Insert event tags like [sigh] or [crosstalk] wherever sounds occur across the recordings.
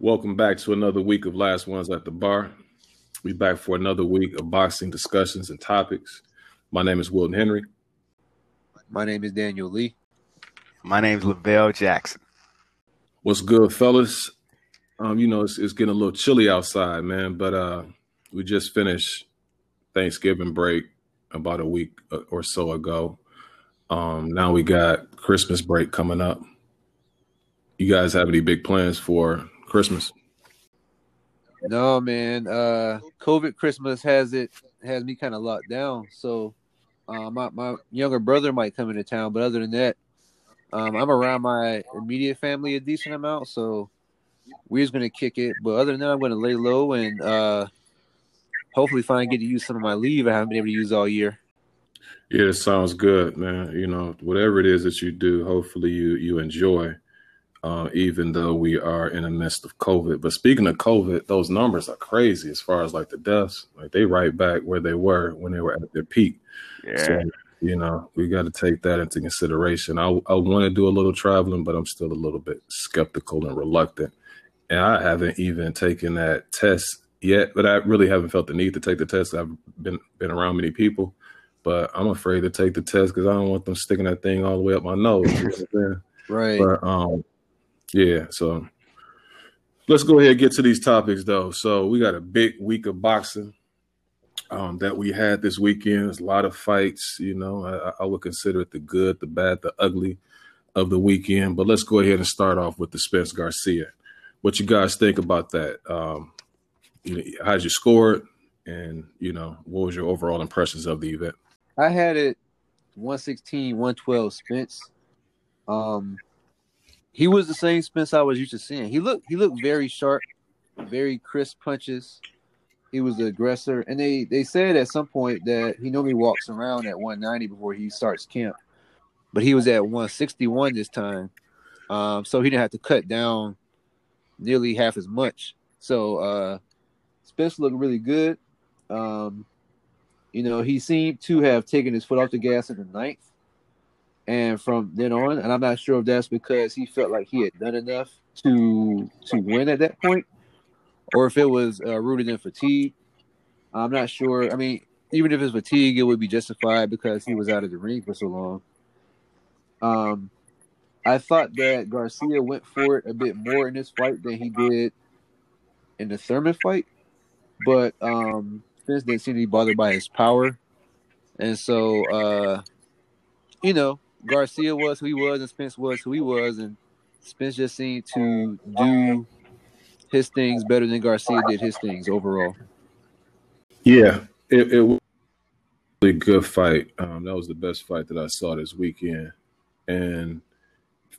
Welcome back to another week of Last Ones at the Bar. We back for another week of boxing discussions and topics. My name is Wilton Henry. My name is Daniel Lee. My name is Lavelle Jackson. What's good, fellas? Um, you know, it's, it's getting a little chilly outside, man, but uh we just finished Thanksgiving break about a week uh, or so ago. Um, now we got Christmas break coming up. You guys have any big plans for Christmas? No, man. Uh, COVID Christmas has it has me kind of locked down. So, uh, my my younger brother might come into town, but other than that, um, I'm around my immediate family a decent amount. So, we're just gonna kick it. But other than that, I'm gonna lay low and uh, hopefully finally get to use some of my leave I haven't been able to use all year. Yeah, it sounds good, man. You know, whatever it is that you do, hopefully you you enjoy uh, even though we are in the midst of COVID. But speaking of COVID, those numbers are crazy as far as like the deaths. Like they right back where they were when they were at their peak. Yeah. So, you know, we got to take that into consideration. I, I want to do a little traveling, but I'm still a little bit skeptical and reluctant. And I haven't even taken that test yet, but I really haven't felt the need to take the test. I've been been around many people, but I'm afraid to take the test because I don't want them sticking that thing all the way up my nose. You know Right. but um, yeah, so let's go ahead and get to these topics though. So we got a big week of boxing um, that we had this weekend. A lot of fights, you know. I, I would consider it the good, the bad, the ugly of the weekend. But let's go ahead and start off with the Spence Garcia. What you guys think about that? Um, you know, how did you score it? And you know, what was your overall impressions of the event? I had it 116, 112 Spence. Um he was the same Spence I was used to seeing. He looked he looked very sharp, very crisp punches. He was the aggressor. And they they said at some point that he normally walks around at 190 before he starts camp. But he was at 161 this time. Um, so he didn't have to cut down nearly half as much. So uh Spence looked really good. Um, you know, he seemed to have taken his foot off the gas in the ninth. And from then on, and I'm not sure if that's because he felt like he had done enough to to win at that point, or if it was uh, rooted in fatigue. I'm not sure. I mean, even if it's fatigue, it would be justified because he was out of the ring for so long. Um, I thought that Garcia went for it a bit more in this fight than he did in the Thurman fight, but um, Spence didn't seem to be bothered by his power, and so uh, you know Garcia was who he was, and Spence was who he was, and Spence just seemed to do his things better than Garcia did his things overall. Yeah, it, it was a good fight. Um, that was the best fight that I saw this weekend. And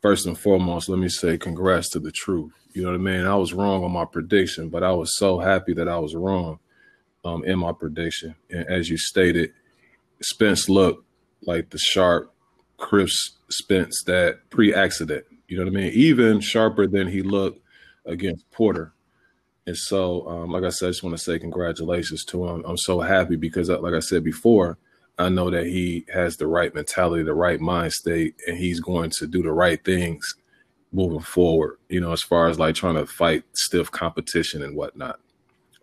first and foremost, let me say congrats to the truth. You know what I mean? I was wrong on my prediction, but I was so happy that I was wrong um, in my prediction. And as you stated, Spence looked like the sharp, crisp Spence that pre-accident. You know what I mean? Even sharper than he looked against Porter. And so, um, like I said, I just want to say congratulations to him. I'm so happy because, uh, like I said before, I know that he has the right mentality, the right mind state, and he's going to do the right things moving forward. You know, as far as like trying to fight stiff competition and whatnot.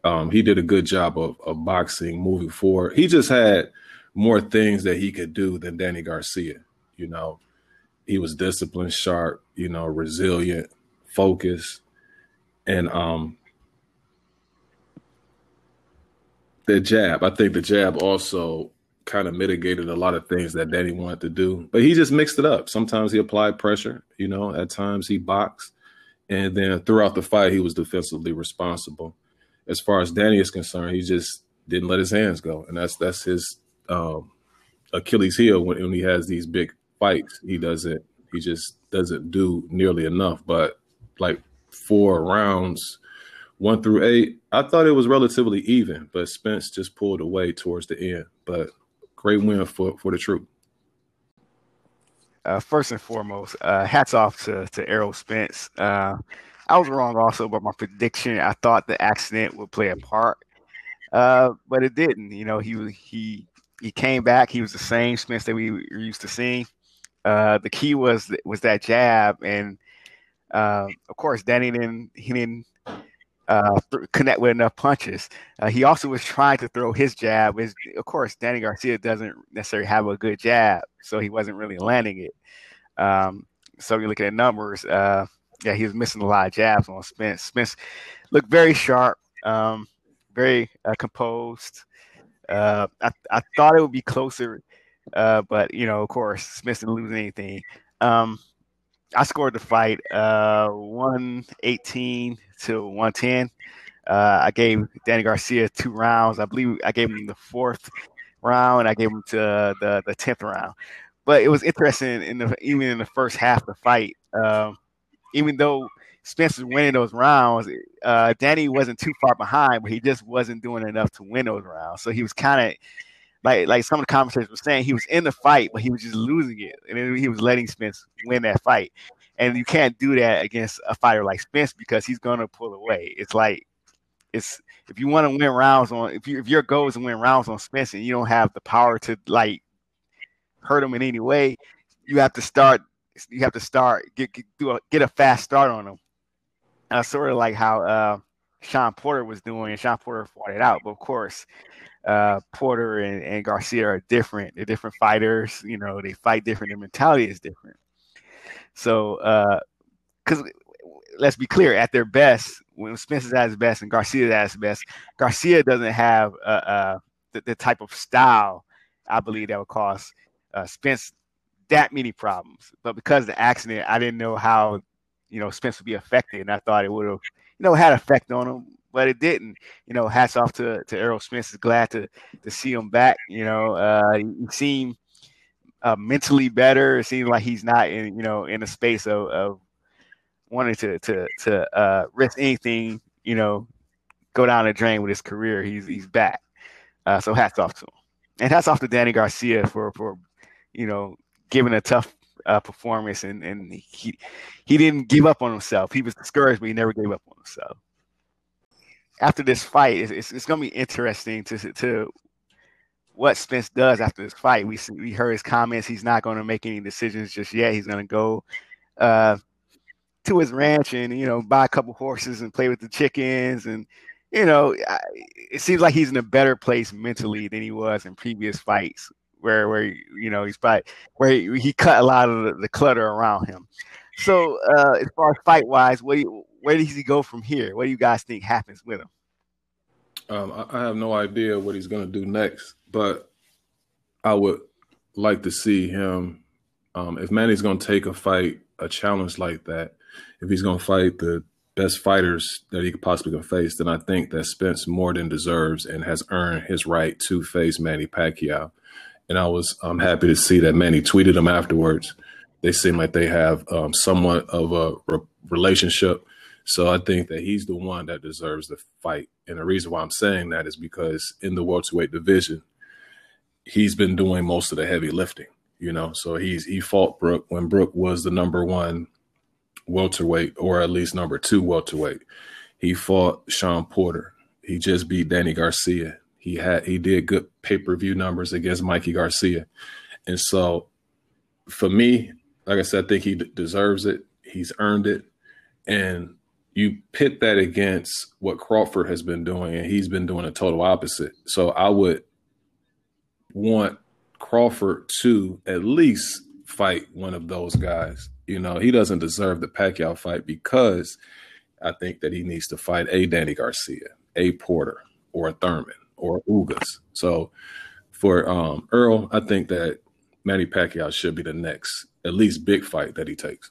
Um, he did a good job of, of boxing moving forward. He just had more things that he could do than Danny Garcia. You know, he was disciplined, sharp, you know, resilient, focused, and um, the jab. I think the jab also kind of mitigated a lot of things that Danny wanted to do, but he just mixed it up. Sometimes he applied pressure, you know, at times he boxed, and then throughout the fight, he was defensively responsible. As far as Danny is concerned, he just didn't let his hands go, and that's that's his um, Achilles heel when, when he has these big He doesn't. He just doesn't do nearly enough. But like four rounds, one through eight, I thought it was relatively even, but Spence just pulled away towards the end. But great win for for the truth. Uh, first and foremost, uh, hats off to to Errol Spence. Uh, I was wrong also about my prediction. I thought the accident would play a part, uh, but it didn't. You know, he he he came back. He was the same Spence that we were used to seeing. Uh, the key was was that jab, and Uh, of course, Danny didn't he didn't uh, connect with enough punches. Uh, he also was trying to throw his jab. Is of course Danny Garcia doesn't necessarily have a good jab, so he wasn't really landing it. Um, so you look at numbers. Uh, yeah, he was missing a lot of jabs on Spence. Spence looked very sharp, um, very uh, composed. Uh, I, I thought it would be closer, uh, but you know, of course, Spence didn't lose anything. Um, I scored the fight uh, 118 to 110. Uh, I gave Danny Garcia two rounds. I believe I gave him the fourth round. I gave him to the the tenth round. But it was interesting in the even in the first half of the fight. Um, even though Spence was winning those rounds, uh, Danny wasn't too far behind, but he just wasn't doing enough to win those rounds. So he was kind of like like some of the commentators were saying, he was in the fight, but he was just losing it, and he was letting Spence win that fight. And you can't do that against a fighter like Spence because he's gonna pull away. It's like it's if you want to win rounds on if you if your goal is to win rounds on Spence and you don't have the power to like hurt him in any way, you have to start you have to start get get, do a, get a fast start on him. Uh, sort of like how uh, Shawn Porter was doing, and Sean Porter fought it out. But of course, uh, Porter and, and Garcia are different. They're different fighters. You know, they fight different. Their mentality is different. So, uh because uh, let's be clear, at their best, when Spence is at his best and Garcia is at his best, Garcia doesn't have uh, uh, the, the, type of style I believe that would cause uh, Spence that many problems. But because of the accident, I didn't know how you know Spence would be affected, and I thought it would have you know had effect on him but it didn't. You know, hats off to to Errol Spence. Is glad to to see him back. You know, uh, he seemed uh, mentally better. It seems like he's not in you know in a space of, of wanting to to to uh, risk anything. You know, go down the drain with his career. He's he's back. Uh, so hats off to him, and hats off to Danny Garcia for for you know giving a tough uh, performance and and he he didn't give up on himself. He was discouraged, but he never gave up on himself after this fight, it's, it's, it's going to be interesting to to what Spence does after this fight. We we heard his comments. He's not going to make any decisions just yet. He's going to go uh, to his ranch and you know buy a couple horses and play with the chickens and you know it seems like he's in a better place mentally than he was in previous fights where where you know he's probably where he, he cut a lot of the, the clutter around him. So uh, as far as fight wise, what do you, where does he go from here? What do you guys think happens with him? Um, I, have no idea what he's going to do next, but I would like to see him. Um, if Manny's going to take a fight, a challenge like that, if he's going to fight the best fighters that he could possibly can face, then I think that Spence more than deserves and has earned his right to face Manny Pacquiao. And I was I'm happy to see that Manny tweeted him afterwards. They seem like they have um, somewhat of a re- relationship. So I think that he's the one that deserves the fight. And the reason why I'm saying that is because in the welterweight division, he's been doing most of the heavy lifting, you know. So he's he fought Brook when Brook was the number one welterweight, or at least number two welterweight. He fought Sean Porter. He just beat Danny Garcia. He had he did good pay-per-view numbers against Mikey Garcia. And so for me, like I said, I think he d- deserves it. He's earned it. And you pit that against what Crawford has been doing, and he's been doing a total opposite. So I would want Crawford to at least fight one of those guys. You know, he doesn't deserve the Pacquiao fight because I think that he needs to fight a Danny Garcia, a Porter, or a Thurman, or Ugas. So for um, Earl, I think that Manny Pacquiao should be the next, at least big fight that he takes.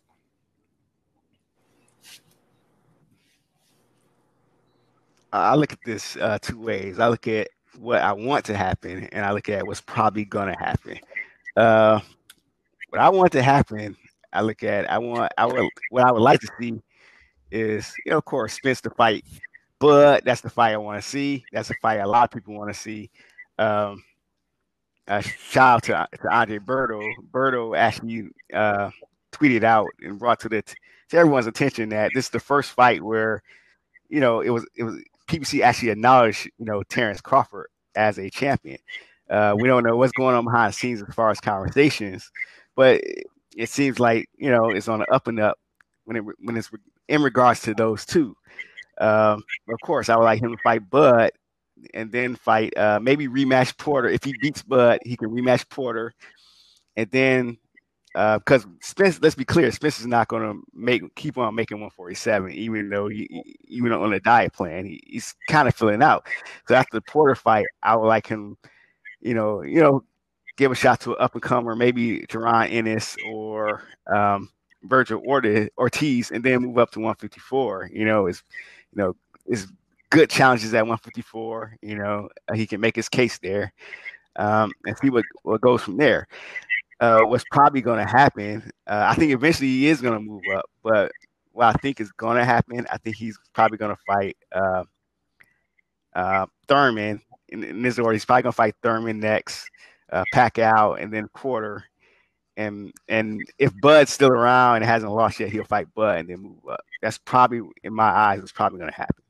I look at this uh, two ways. I look at what I want to happen, and I look at what's probably gonna happen. Uh, what I want to happen, I look at. I want. I would. What I would like to see is, you know, of course, Spence to fight, but that's the fight I want to see. That's the fight a lot of people want to see. Um, uh, shout out to, to Andre Berto. Berto actually uh, tweeted out and brought to the to everyone's attention that this is the first fight where, you know, it was it was PBC actually acknowledged, you know, Terrence Crawford as a champion. Uh, we don't know what's going on behind the scenes as far as conversations, but it seems like you know it's on the up and up when it when it's in regards to those two. Um, of course, I would like him to fight Bud and then fight uh, maybe rematch Porter. If he beats Bud, he can rematch Porter, and then because uh, Spence, let's be clear, Spence is not going to make keep on making 147, even though he even on a diet plan, he, he's kind of filling out. So after the Porter fight, I would like him, you know, you know, give a shot to an up and comer, maybe Jaron Ennis or um, Vergil Ortiz, and then move up to 154. You know, is you know is good challenges at 154. You know, he can make his case there um, and see what what goes from there uh, what's probably going to happen. Uh, I think eventually he is going to move up, but what I think is going to happen, I think he's probably going to fight uh, uh, Thurman in, in, this order. He's probably going to fight Thurman next, uh, Pacquiao, and then Porter. And and if Bud's still around and hasn't lost yet, he'll fight Bud and then move up. That's probably, in my eyes, what's probably going to happen.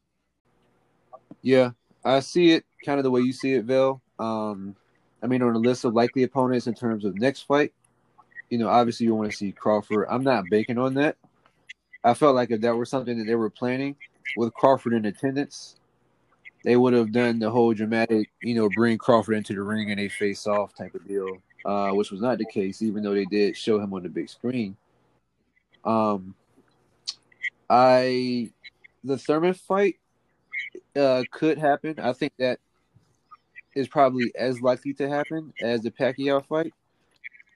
Yeah, I see it kind of the way you see it, Vel. Um, I mean, on the list of likely opponents in terms of next fight, you know, obviously you want to see Crawford. I'm not banking on that. I felt like if that were something that they were planning with Crawford in attendance, they would have done the whole dramatic, you know, bring Crawford into the ring and they face off type of deal, uh, which was not the case, even though they did show him on the big screen. Um, I the Thurman fight uh, could happen. I think that is probably as likely to happen as the Pacquiao fight.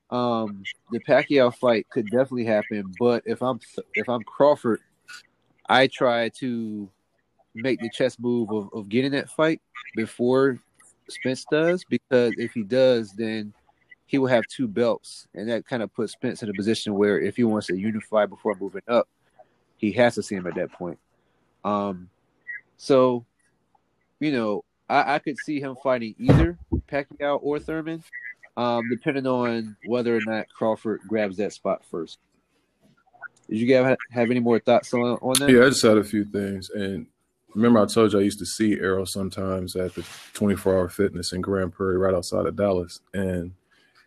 Um, the Pacquiao fight could definitely happen, but if I'm if I'm Crawford, I try to make the chess move of, of getting that fight before Spence does, because if he does, then he will have two belts, and that kind of puts Spence in a position where if he wants to unify before moving up, he has to see him at that point. Um, so, you know, I, I could see him fighting either Pacquiao or Thurman, um, depending on whether or not Crawford grabs that spot first. Did you guys have any more thoughts on, on that? Yeah, I just had a few things. And remember, I told you I used to see Errol sometimes at the 24 hour fitness in Grand Prairie, right outside of Dallas. And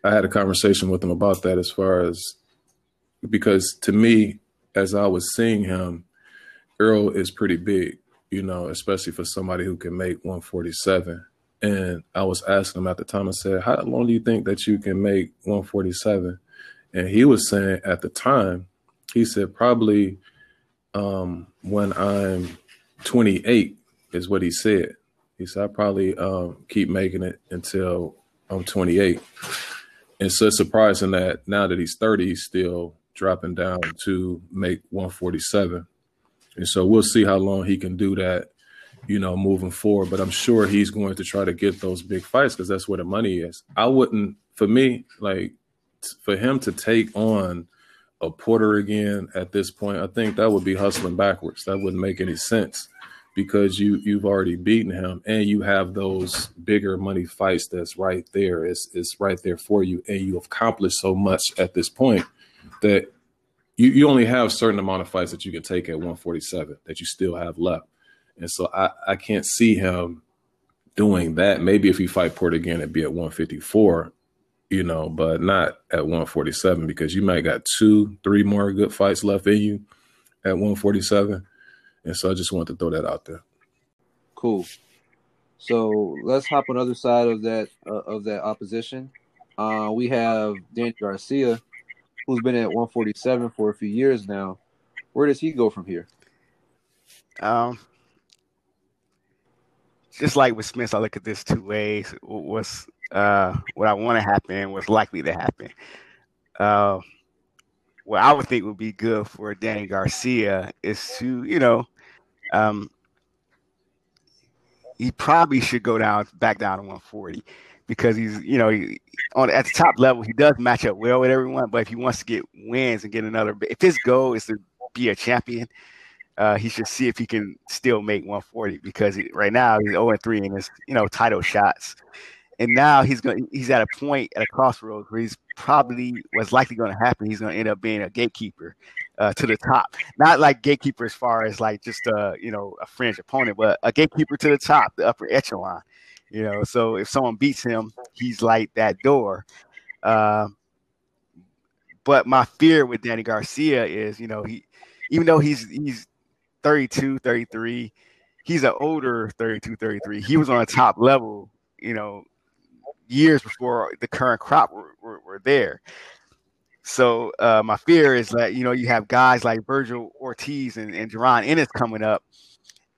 I had a conversation with him about that as far as because to me, as I was seeing him, Errol is pretty big you know, especially for somebody who can make 147. And I was asking him at the time, I said, How long do you think that you can make 147? And he was saying at the time, he said, Probably um, when I'm 28 is what he said. He said, I probably um, keep making it until I'm 28. And so it's surprising that now that he's 30, he's still dropping down to make 147. And so we'll see how long he can do that, you know, moving forward. But I'm sure he's going to try to get those big fights because that's where the money is. I wouldn't, for me, like for him to take on a Porter again at this point, I think that would be hustling backwards. That wouldn't make any sense because you you've already beaten him and you have those bigger money fights that's right there. It's it's right there for you, and you accomplished so much at this point that you, you only have certain amount of fights that you can take at 147 that you still have left. And so I, I can't see him doing that. Maybe if he fight Porter again, it'd be at 154, you know, but not at 147 because you might got two, three more good fights left in you at 147. And so I just want to throw that out there. Cool. So let's hop on the other side of that uh, of that opposition. Uh, we have Danny Garcia who's been at 147 for a few years now. Where does he go from here? Um, just like with Spence, I look at this two ways. What's uh, what I want to happen, what's likely to happen. Uh, what I would think would be good for Danny Garcia is to, you know, um, he probably should go down back down to 140 because he's you know he, on at the top level he does match up well with everyone. But if he wants to get wins and get another, if his goal is to be a champion, uh, he should see if he can still make 140 because he, right now he's 0 and 3 in his you know title shots, and now he's going he's at a point at a crossroads where he's probably what's likely going to happen. He's going to end up being a gatekeeper uh, to the top, not like gatekeeper as far as like just a you know a fringe opponent, but a gatekeeper to the top, the upper echelon. You know, so if someone beats him, he's like that door. Uh, but my fear with Danny Garcia is, you know, he even though he's he's 32, 33, he's an older 32, 33. He was on a top level, you know, years before the current crop were, were, were there. So uh, my fear is that you know you have guys like Vergil Ortiz and, and Jaron Ennis coming up,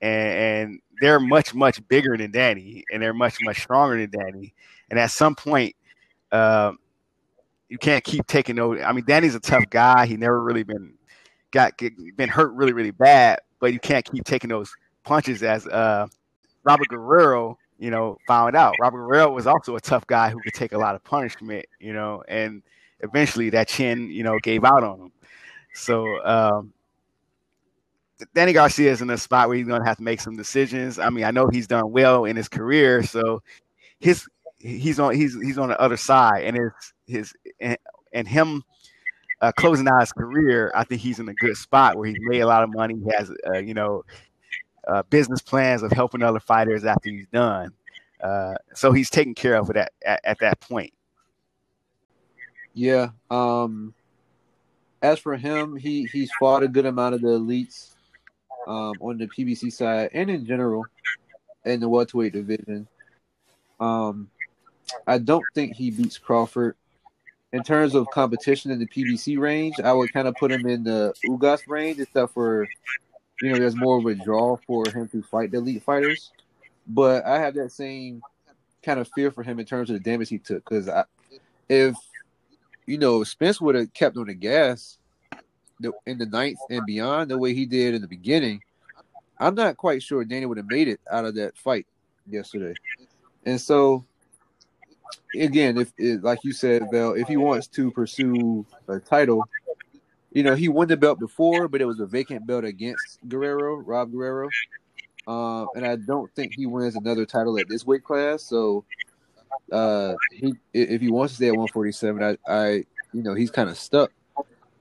and, and, they're much much bigger than Danny, and they're much much stronger than Danny. And at some point, uh, you can't keep taking those. I mean, Danny's a tough guy. He never really been got been hurt really really bad, but you can't keep taking those punches as uh, Robert Guerrero. You know, found out Robert Guerrero was also a tough guy who could take a lot of punishment. You know, and eventually that chin, you know, gave out on him. So um, Danny Garcia is in a spot where he's going to have to make some decisions. I mean, I know he's done well in his career, so his he's on he's he's on the other side, and his his and, and him uh, closing out his career, I think he's in a good spot where he's made a lot of money. He has uh, you know uh, business plans of helping other fighters after he's done. Uh, so he's taken care of at, at, at that point. Yeah. Um, as for him, he he's fought a good amount of the elites um, on the PBC side and in general in the welterweight division. Um, I don't think he beats Crawford. In terms of competition in the PBC range, I would kind of put him in the Ugas range, except for you know there's more of a draw for him to fight the elite fighters. But I have that same kind of fear for him in terms of the damage he took because if you know, Spence would have kept on the gas in the ninth and beyond the way he did in the beginning, I'm not quite sure Danny would have made it out of that fight yesterday. And so, again, if, if like you said, Val, if he wants to pursue a title, you know, he won the belt before, but it was a vacant belt against Guerrero, Rob Guerrero. Um, and I don't think he wins another title at this weight class. So uh, he if he wants to stay at 147, I, I you know he's kind of stuck.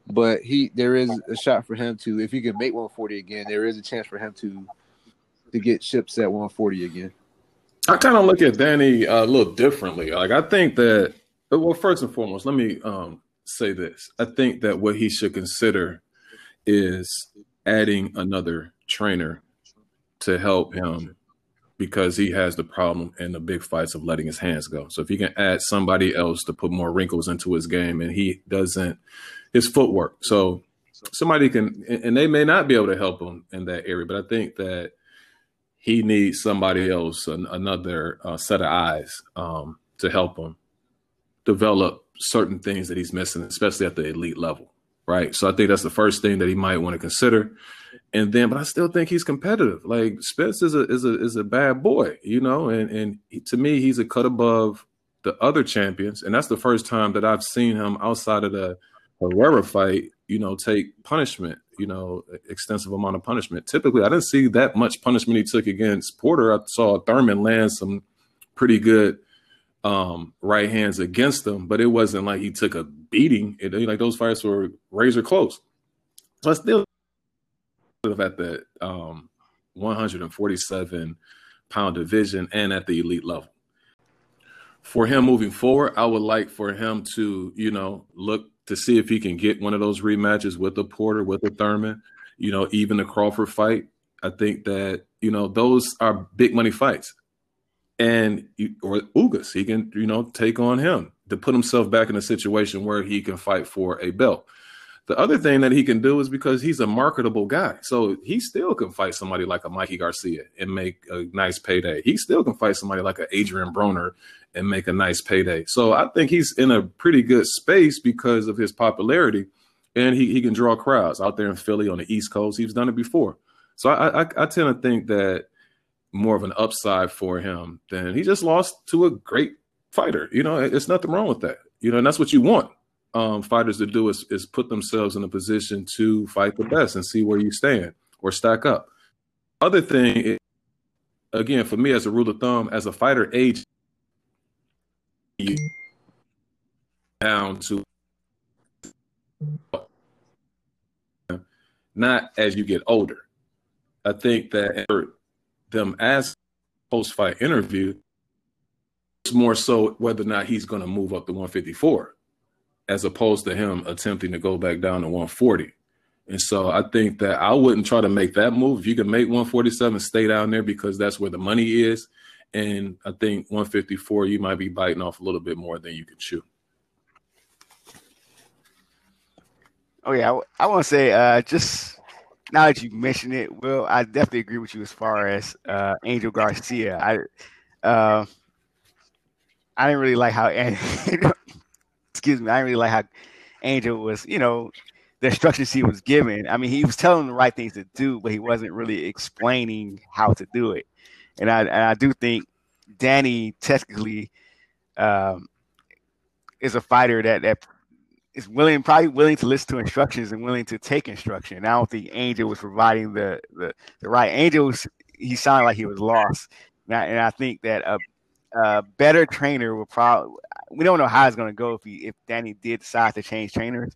But he there is a shot for him to if he can make 140 again, there is a chance for him to to get ships at 140 again. I kind of look at Danny a little differently. Like I think that well, first and foremost, let me um, say this. I think that what he should consider is adding another trainer to help him because he has the problem in the big fights of letting his hands go. So if he can add somebody else to put more wrinkles into his game and he doesn't his footwork. So somebody can and they may not be able to help him in that area, but I think that he needs somebody else, another uh, set of eyes um, to help him develop certain things that he's missing, especially at the elite level. Right. So I think that's the first thing that he might want to consider and then but I still think he's competitive. Like Spence is a is a is a bad boy, you know, and and he, to me he's a cut above the other champions, and that's the first time that I've seen him outside of the Herrera fight, you know, take punishment, you know, extensive amount of punishment. Typically, I didn't see that much punishment he took against Porter. I saw Thurman land some pretty good um, right hands against him, but it wasn't like he took a beating. It, like those fights were razor close. So I still at the um, 147 pound division and at the elite level. For him moving forward, I would like for him to, you know, look to see if he can get one of those rematches with the Porter, with the Thurman, you know, even the Crawford fight. I think that, you know, those are big money fights. And or Ugas, he can, you know, take on him to put himself back in a situation where he can fight for a belt. The other thing that he can do is because he's a marketable guy. So he still can fight somebody like a Mikey Garcia and make a nice payday. He still can fight somebody like a Adrian Broner and make a nice payday. So I think he's in a pretty good space because of his popularity and he, he can draw crowds out there in Philly on the East Coast. He's done it before. So I, I, I tend to think that more of an upside for him than he just lost to a great fighter. You know, it's nothing wrong with that. You know, and that's what you want um, fighters to do is, is put themselves in a position to fight the best and see where you stand or stack up. Other thing, again, for me as a rule of thumb, as a fighter age down to not as you get older. I think that them as post fight interview, it's more so whether or not he's going to move up to 154 as opposed to him attempting to go back down to 140. And so I think that I wouldn't try to make that move. If you can make 147, stay down there because that's where the money is. And I think 154, you might be biting off a little bit more than you can chew. Oh yeah, I, I want to say uh, just now that you mentioned it, Will, I definitely agree with you as far as uh, Angel Garcia. I uh, I didn't really like how [laughs] excuse me, I didn't really like how Angel was, you know, the instructions he was given. I mean, he was telling the right things to do, but he wasn't really explaining how to do it. And I and I do think Danny technically um, is a fighter that that is willing, probably willing to listen to instructions and willing to take instruction. And I don't think Angel was providing the the, the right. Angel was, he sounded like he was lost, and I, and I think that a, a better trainer will probably. We don't know how it's going to go if he if Danny did decide to change trainers,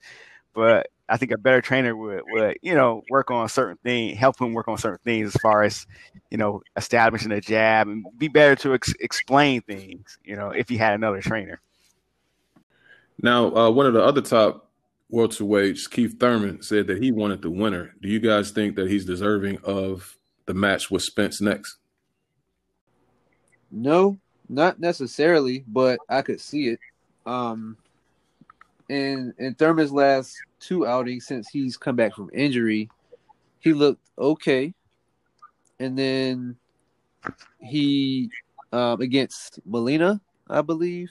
but I think a better trainer would, would you know work on certain things, help him work on certain things as far as you know establishing a jab and be better to ex- explain things. You know, if he had another trainer. Now, uh, one of the other top welterweights, Keith Thurman, said that he wanted the winner. Do you guys think that he's deserving of the match with Spence next? No, not necessarily, but I could see it. Um, in in Thurman's last two outings since he's come back from injury, he looked okay, and then he um, against Molina, I believe,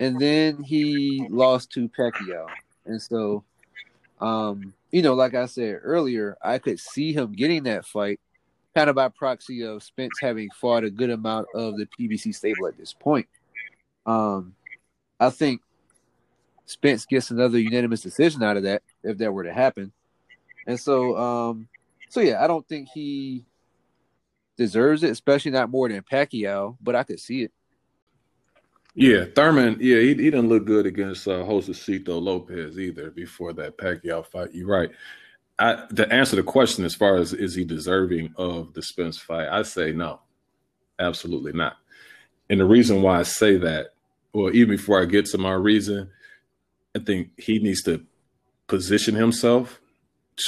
and then he lost to Pacquiao, and so, um, you know, like I said earlier, I could see him getting that fight, kind of by proxy of Spence having fought a good amount of the PBC stable at this point. Um, I think Spence gets another unanimous decision out of that if that were to happen. And so, um, so yeah, I don't think he deserves it, especially not more than Pacquiao, but I could see it. Yeah, Thurman. Yeah, he, he didn't look good against uh, Josesito Lopez either before that Pacquiao fight. You're right. I, to answer the question as far as is he deserving of the Spence fight, I say no, absolutely not. And the reason why I say that, well, even before I get to my reason, I think he needs to position himself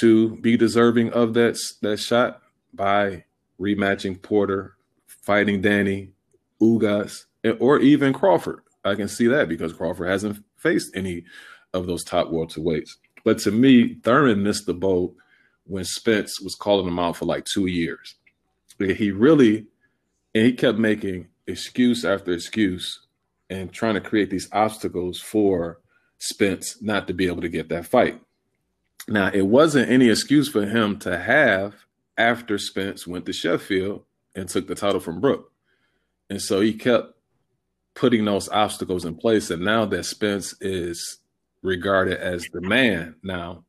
to be deserving of that that shot by rematching Porter, fighting Danny, Ugas, or even Crawford. I can see that because Crawford hasn't faced any of those top welterweights. But to me, Thurman missed the boat when Spence was calling him out for like two years. He really, and he kept making excuse after excuse and trying to create these obstacles for Spence not to be able to get that fight. Now, it wasn't any excuse for him to have after Spence went to Sheffield and took the title from Brook. And so he kept putting those obstacles in place. And now that Spence is regarded as the man now,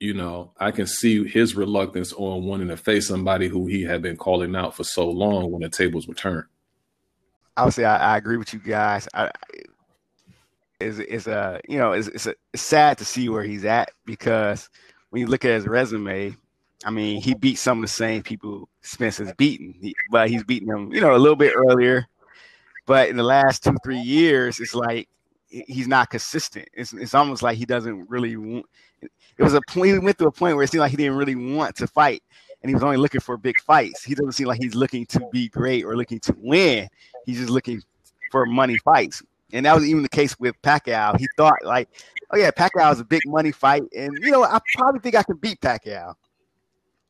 you know, I can see his reluctance on wanting to face somebody who he had been calling out for so long when the tables were turned. Say I, I agree with you guys. I, is is a you know it's it's, a, it's sad to see where he's at because when you look at his resume, I mean he beat some of the same people Spence has beaten, but he's beaten them you know a little bit earlier. But in the last two three years, it's like he's not consistent. It's it's almost like he doesn't really want. It was a point he went to a point where it seemed like he didn't really want to fight, and he was only looking for big fights. He doesn't seem like he's looking to be great or looking to win. He's just looking for money fights and that was even the case with Pacquiao. He thought like, oh yeah, Pacquiao is a big money fight, and you know I probably think I can beat Pacquiao.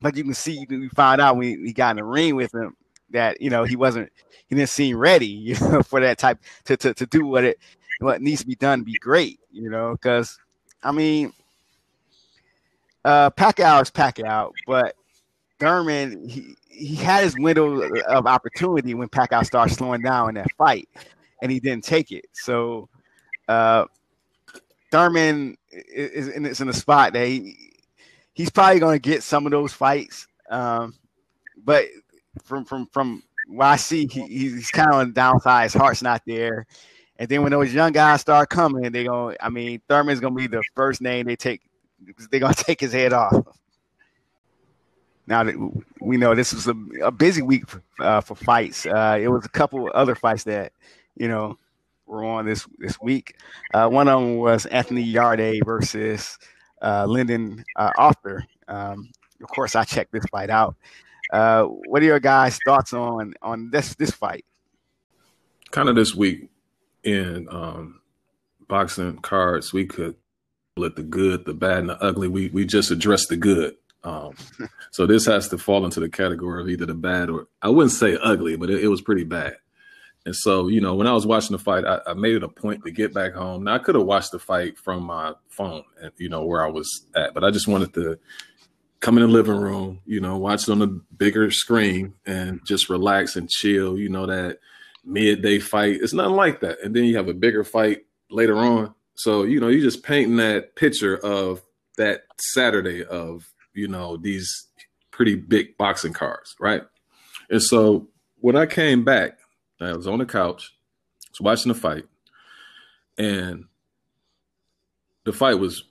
But you can see, you can find out when he got in the ring with him that you know he wasn't, he didn't seem ready, [laughs] you know, for that type to to, to do what it what needs to be done be great, you know, because I mean, uh, Pacquiao is Pacquiao, but Thurman he he had his window of opportunity when Pacquiao started slowing down in that fight and he didn't take it. So uh, Thurman is, in, is in a spot that he, he's probably going to get some of those fights. Um, but from from from what I see, he, he's kind of on the downside. His heart's not there. And then when those young guys start coming, they going I mean, Thurman's gonna be the first name they take. They're gonna [laughs] take his head off. Now that we know this was a, a busy week uh, for fights, uh, it was a couple other fights that you know, were on this this week. Uh, one of them was Anthony Yarde versus uh, Lyndon uh, Arthur. Um, of course, I checked this fight out. Uh, what are your guys' thoughts on on this this fight? Kind of this week in um, boxing cards, we could split the good, the bad, and the ugly. We we just address the good. Um, [laughs] so this has to fall into the category of either the bad or I wouldn't say ugly, but it, it was pretty bad. And so, you know, when I was watching the fight, I, I made it a point to get back home. Now I could have watched the fight from my phone, and you know where I was at, but I just wanted to come in the living room, you know, watch it on a bigger screen and just relax and chill. You know that midday fight, it's nothing like that. And then you have a bigger fight later on. So you know, you're just painting that picture of that Saturday of you know these pretty big boxing cards, right? And so when I came back I was on the couch, was watching the fight, and the fight was,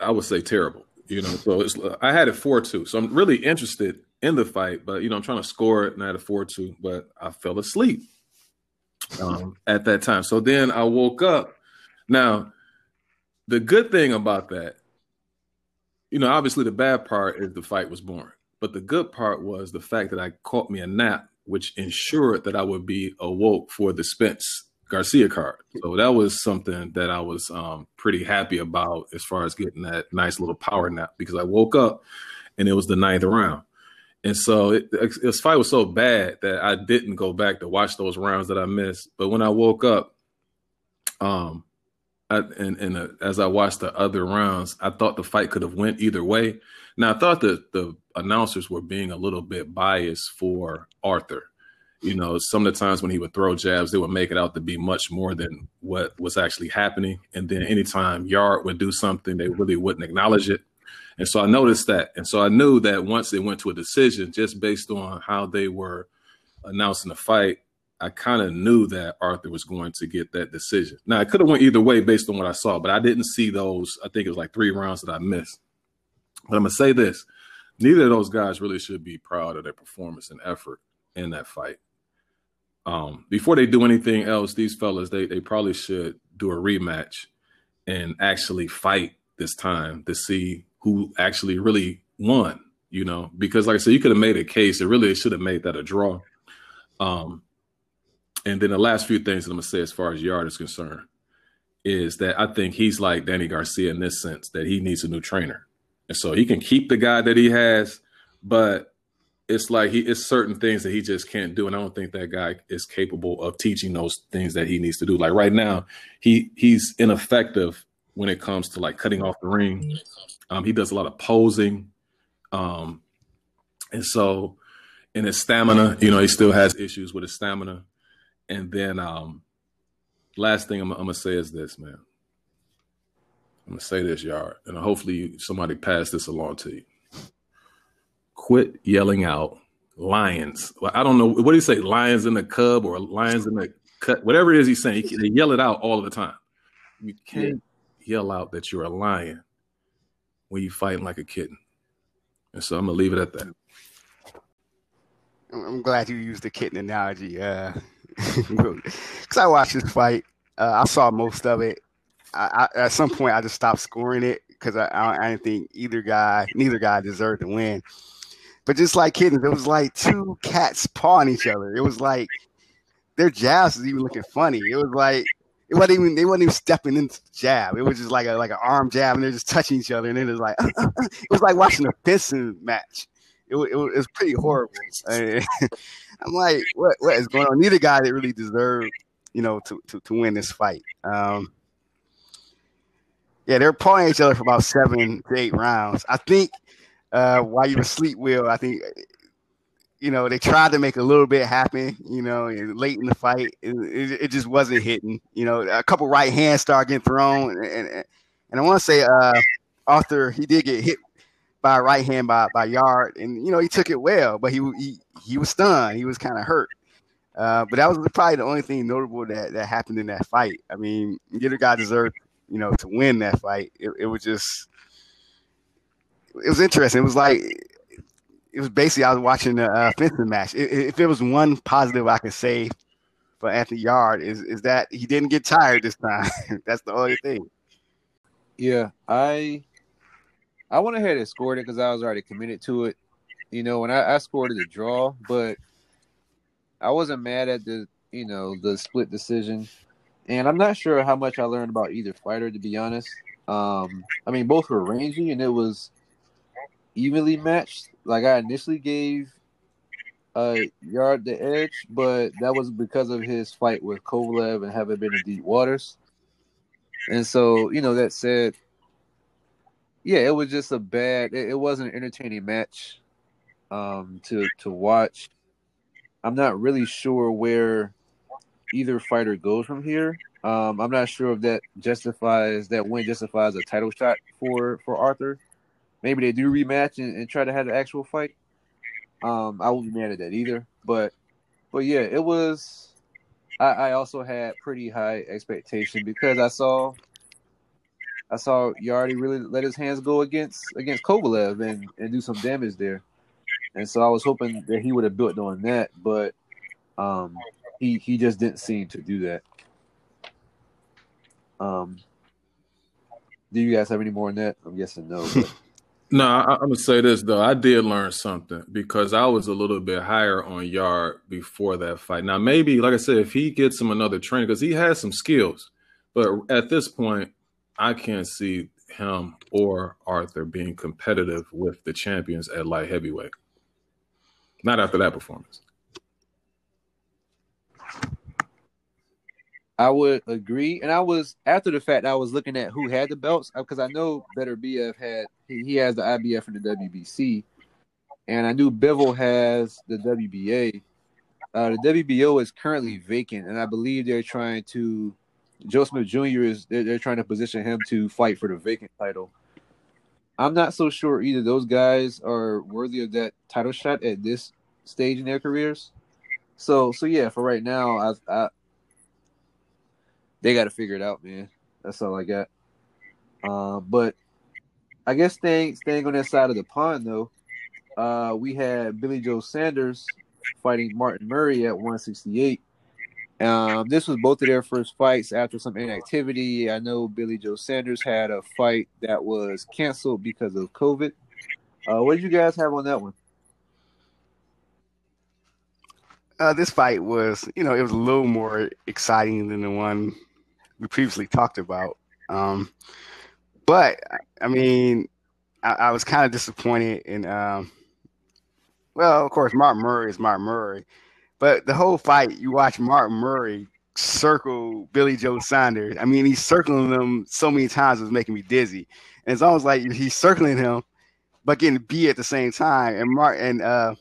I would say, terrible. You know, so I had it four two, so I'm really interested in the fight, but you know, I'm trying to score it, and I had a four two, but I fell asleep um, at that time. So then I woke up. Now, the good thing about that, you know, obviously the bad part is the fight was boring, but the good part was the fact that I caught me a nap which ensured that I would be awoke for the Spence Garcia card. So that was something that I was um, pretty happy about as far as getting that nice little power nap because I woke up and it was the ninth round. And so it, this fight was so bad that I didn't go back to watch those rounds that I missed. But when I woke up, um, I, and, and uh, as I watched the other rounds, I thought the fight could have went either way. Now I thought that the announcers were being a little bit biased for Arthur. You know, some of the times when he would throw jabs, they would make it out to be much more than what was actually happening. And then anytime Yarde would do something, they really wouldn't acknowledge it. And so I noticed that. And so I knew that once they went to a decision, just based on how they were announcing the fight, I kind of knew that Arthur was going to get that decision. Now I could have went either way based on what I saw, but I didn't see those. I think it was like three rounds that I missed. But I'm gonna say this: neither of those guys really should be proud of their performance and effort in that fight. Um, before they do anything else, these fellas they they probably should do a rematch and actually fight this time to see who actually really won. You know, because like I said, you could have made a case. It really should have made that a draw. Um, and then the last few things that I'm gonna say as far as Yarde is concerned is that I think he's like Danny Garcia in this sense that he needs a new trainer. And so he can keep the guy that he has, but it's like he it's certain things that he just can't do. And I don't think that guy is capable of teaching those things that he needs to do. Like right now, he he's ineffective when it comes to like cutting off the ring. Um, he does a lot of posing. Um, and so in his stamina, you know, he still has issues with his stamina. And then um last thing I'm, I'm gonna say is this, man. I'm gonna say this, Yarde, and hopefully somebody pass this along to you. Quit yelling out lions. Well, I don't know what do you say, lions in the cub or lions in the cut, whatever it is he's saying. He, they yell it out all the time. You can't. Yell out that you're a lion when you're fighting like a kitten. And so I'm gonna leave it at that. I'm glad you used the kitten analogy, because uh, [laughs] I watched this fight. Uh, I saw most of it. I, I, at some point I just stopped scoring it because I, I, didn't think either guy, neither guy deserved to win. But just like kittens, it was like two cats pawing each other. It was like their jabs was even looking funny. It was like it wasn't even they wasn't even stepping into the jab. It was just like a like an arm jab, and they're just touching each other. And it was like [laughs] it was like watching a fencing match. It, it, it was pretty horrible. [laughs] I'm like, what what is going on? Neither guy that really deserved, you know, to to, to win this fight. Um, yeah, they're pawing each other for about seven to eight rounds. I think uh, while you were asleep, Will, I think you know they tried to make a little bit happen. You know, late in the fight, it, it, it just wasn't hitting. You know, a couple right hands started getting thrown, and and, and I want to say uh, Arthur he did get hit by a right hand by by Yarde, and you know he took it well, but he he he was stunned. He was kind of hurt. Uh, but that was probably the only thing notable that, that happened in that fight. I mean, neither guy deserved you know, to win that fight. It, it was just, it was interesting. It was like, it was basically I was watching the uh, fencing match. If it was one positive I could say for Anthony Yarde is is that he didn't get tired this time. [laughs] That's the only thing. Yeah, I I went ahead and scored it because I was already committed to it. You know, when I, I scored it a draw, but I wasn't mad at the you know the split decision, and I'm not sure how much I learned about either fighter to be honest. Um, I mean, both were rangy, and it was evenly matched. Like I initially gave uh Yarde the edge, but that was because of his fight with Kovalev and having been in deep waters. And so, you know, that said, yeah, it was just a bad. It, it wasn't an entertaining match um, to to watch. I'm not really sure where either fighter goes from here. Um, I'm not sure if that justifies that win justifies a title shot for for Arthur. Maybe they do rematch and, and try to have an actual fight. Um, I wouldn't be mad at that either. But but yeah, it was. I, I also had pretty high expectation because I saw I saw Yarde really let his hands go against against Kovalev and, and do some damage there. And so I was hoping that he would have built on that, but um, he he just didn't seem to do that. Um, do you guys have any more on that? I'm guessing no. But. No, I, am gonna say this though. I did learn something because I was a little bit higher on Yarde before that fight. Now, maybe, like I said, if he gets him another trainer, because he has some skills, but at this point, I can't see him or Arthur being competitive with the champions at light heavyweight. Not after that performance. I would agree, and I was after the fact I was looking at who had the belts because I know Beterbiev had he, he has the IBF and the WBC, and I knew Bivol has the WBA. Uh, the WBO is currently vacant, and I believe they're trying to. Joe Smith Jr. is they're, they're trying to position him to fight for the vacant title. I'm not so sure either those guys are worthy of that title shot at this stage in their careers. So so yeah, for right now, I, I they got to figure it out, man. That's all I got. Uh, but I guess staying staying on that side of the pond though, uh, we had Billy Joe Saunders fighting Martin Murray at 168. Um, this was both of their first fights after some inactivity. I know Billy Joe Saunders had a fight that was canceled because of COVID. Uh, what did you guys have on that one? Uh, this fight was, you know, it was a little more exciting than the one we previously talked about. Um, but I mean, I, I was kind of disappointed in. Um, well, of course, Martin Murray is Martin Murray, but the whole fight, you watch Martin Murray circle Billy Joe Saunders. I mean, he's circling them so many times, it was making me dizzy. And it's almost like he's circling him, but getting beat at the same time. And Mark and uh,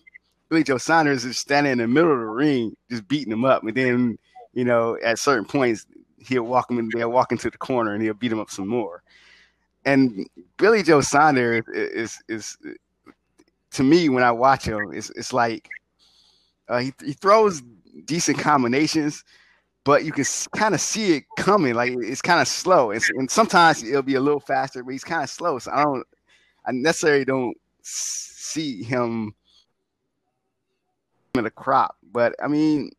Billy Joe Saunders is standing in the middle of the ring, just beating him up. And then, you know, at certain points, he'll walk him in, they'll walk into the corner and he'll beat him up some more. And Billy Joe Saunders is, is, is to me when I watch him, it's it's like uh, he he throws decent combinations, but you can kind of see it coming. Like it's kind of slow, and, and sometimes it'll be a little faster, but he's kind of slow. So I don't, I necessarily don't see him in a crop. But I mean,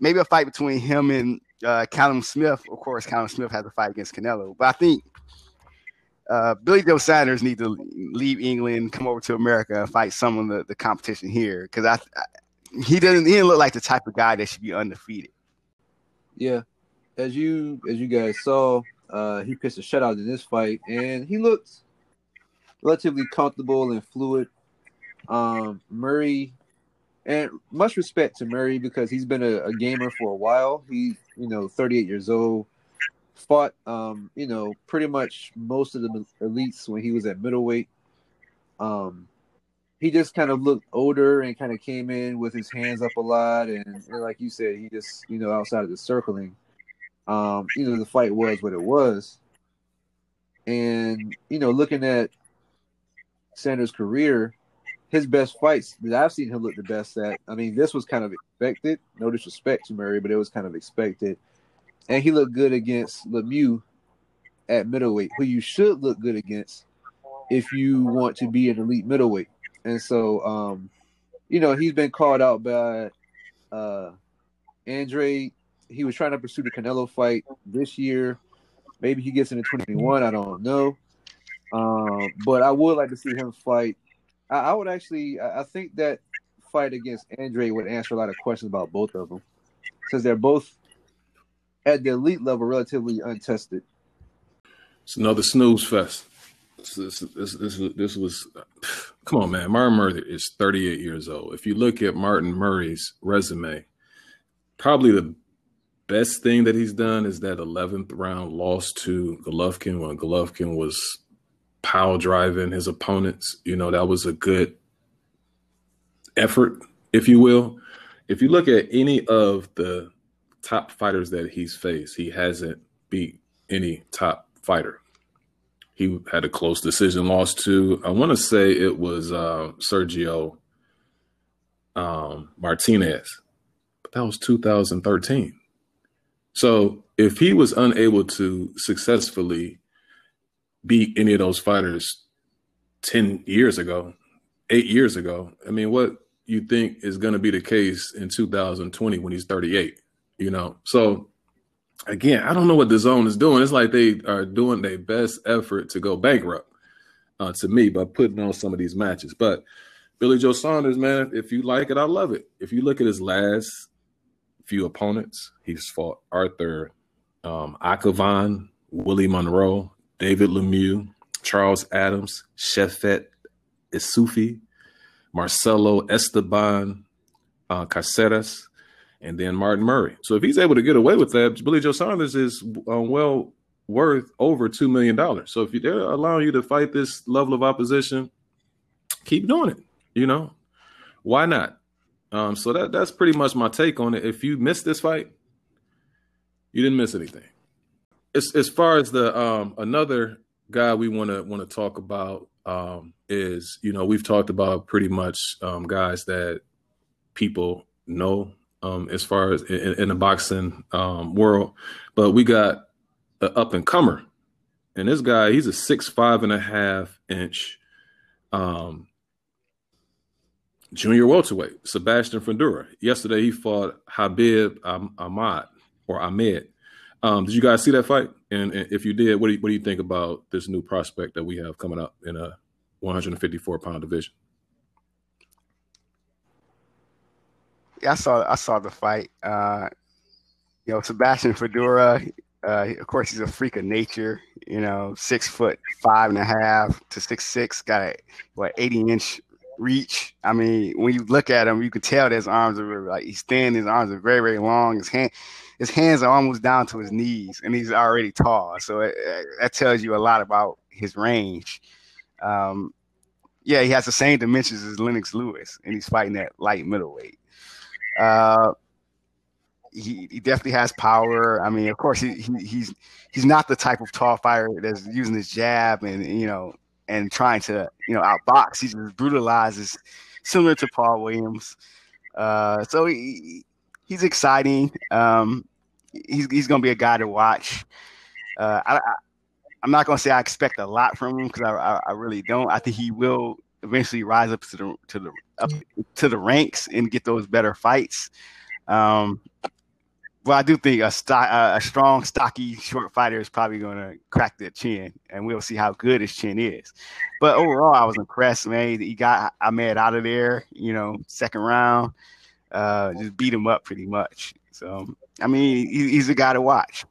maybe a fight between him and uh, Callum Smith, of course, Callum Smith had to fight against Canelo, but I think uh, Billy Joe Saunders need to leave England, come over to America, and fight some of the, the competition here because I, I, he doesn't he didn't look like the type of guy that should be undefeated. Yeah, as you as you guys saw, uh, he pitched a shutout in this fight, and he looked relatively comfortable and fluid. Um, Murray and much respect to Murray because he's been a, a, gamer for a while. He, you know, 38 years old, fought, um, you know, pretty much most of the elites when he was at middleweight. Um, he just kind of looked older and kind of came in with his hands up a lot, and, and like you said, he just, you know, outside of the circling. Um, you know, the fight was what it was, and you know, looking at Saunders' career, his best fights that I've seen him look the best at. I mean, this was kind of expected. No disrespect to Murray, but it was kind of expected. And he looked good against Lemieux at middleweight, who you should look good against if you want to be an elite middleweight. And so, um, you know, he's been called out by uh, Andre. He was trying to pursue the Canelo fight this year. Maybe he gets into 21. I don't know. Um, but I would like to see him fight. I, I would actually. I, think that fight against Andre would answer a lot of questions about both of them, since they're both at the elite level, relatively untested. It's another snooze fest. This, this, this, this, was, come on, man. Martin Murray is 38 years old. If you look at Martin Murray's resume, probably the best thing that he's done is that 11th round loss to Golovkin when Golovkin was pile driving his opponents. You know, that was a good effort, if you will. If you look at any of the top fighters that he's faced, he hasn't beat any top fighter. He had a close decision loss to, I want to say it was uh, Sergio um, Martinez, but that was 2013. So if he was unable to successfully beat any of those fighters 10 years ago, eight years ago, I mean, what you think is going to be the case in 2020 when he's 38? You know, so again, I don't know what DAZN is doing. It's like they are doing their best effort to go bankrupt uh, to me by putting on some of these matches. But Billy Joe Saunders, man, if you like it, I love it. If you look at his last few opponents, he's fought Arthur um, Akavov, Willie Monroe, David Lemieux, Charles Adams, Shavkat Isufi, Marcelo Esteban uh, Caceres, and then Martin Murray. So if he's able to get away with that, Billy Joe Saunders is uh, well worth over two million dollars. So if they're allowing you to fight this level of opposition, keep doing it. You know, why not? Um, so that that's pretty much my take on it. If you missed this fight, you didn't miss anything. As as far as the um, another guy we want to want to talk about um, is you know we've talked about pretty much um, guys that people know um, as far as in, in the boxing um, world. But we got an up and comer, and this guy he's a six five and a half inch um, junior welterweight, Sebastian Fundora. Yesterday he fought Habib Ahmad or Ahmed. Um, did you guys see that fight? And, and, if you did, what do you, what do you think about this new prospect that we have coming up in a 154 pound division? Yeah, I saw I saw the fight. Uh, you know, Sebastian Fundora. Uh, of course, he's a freak of nature. You know, six foot five and a half to six six. Got a what eighty inch reach. I mean, when you look at him, you can tell that his arms are like he's thin. His arms are very very long. His hand, his hands are almost down to his knees, and he's already tall. So it, it, that tells you a lot about his range. Um, yeah, he has the same dimensions as Lennox Lewis, and he's fighting at light middleweight. Uh, he, he definitely has power. I mean, of course, he, he he's he's not the type of tall fighter that's using his jab and you know and trying to you know outbox. He just brutalizes, similar to Paul Williams. Uh, so he, he's exciting. Um, he's he's gonna be a guy to watch. Uh, I, I am not gonna say I expect a lot from him because I, I, I really don't. I think he will eventually rise up to the to the up to the ranks and get those better fights. Um, but I do think a, stock, a strong, stocky, short fighter is probably going to crack that chin, and we'll see how good his chin is. But overall, I was impressed, man. He got Ahmed out of there, you know, second round, uh, just beat him up pretty much. So, I mean, he, he's a guy to watch.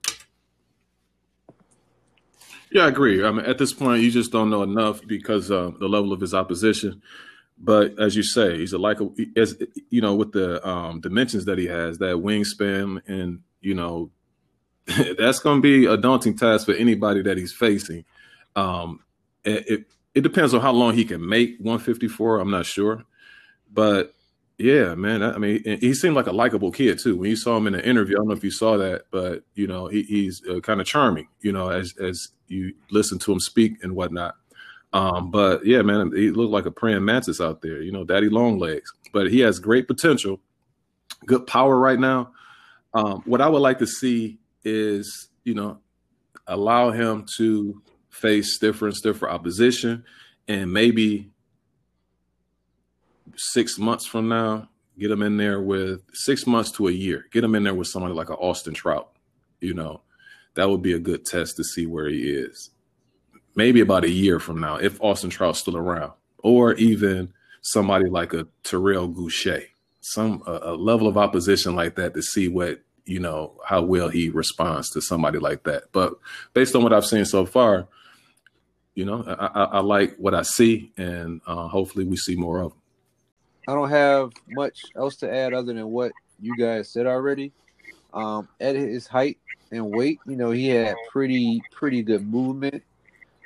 Yeah, I agree. I mean, at this point, you just don't know enough because uh, the level of his opposition. But as you say, he's a like as you know with the um, dimensions that he has, that wingspan, and you know [laughs] that's going to be a daunting task for anybody that he's facing. Um, it, it, it depends on how long he can make 154. I'm not sure, but yeah, man. I mean, he seemed like a likable kid too. When you saw him in the interview, I don't know if you saw that, but you know, he, he's uh, kind of charming. You know, as as you listen to him speak and whatnot. Um, but yeah, man, he looked like a praying mantis out there, you know, daddy long legs. But he has great potential, good power right now. Um, what I would like to see is, you know, allow him to face stiffer and stiffer opposition and maybe six months from now, get him in there with six months to a year, get him in there with somebody like an Austin Trout, you know, that would be a good test to see where he is. Maybe about a year from now, if Austin Trout's still around, or even somebody like a Terrell Gausha, some a, a level of opposition like that to see what you know how well he responds to somebody like that. But based on what I've seen so far, you know, I, I, I like what I see, and uh, hopefully we see more of him. I don't have much else to add other than what you guys said already. Um, at his height and weight, you know, he had pretty pretty good movement.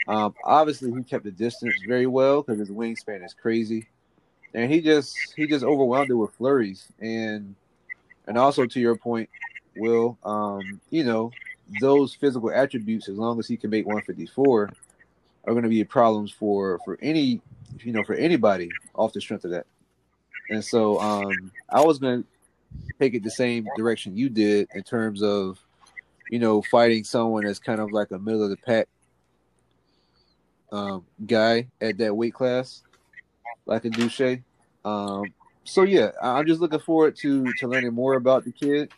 Um, obviously, he kept the distance very well because his wingspan is crazy, and he just he just overwhelmed it with flurries and and also to your point, Will, um, you know, those physical attributes, as long as he can make 154, are going to be problems for for any you know for anybody off the strength of that. And so um, I was going to take it the same direction you did in terms of, you know, fighting someone that's kind of like a middle of the pack um, guy at that weight class, like a Douche. Um, so yeah, I'm just looking forward to to learning more about the kid.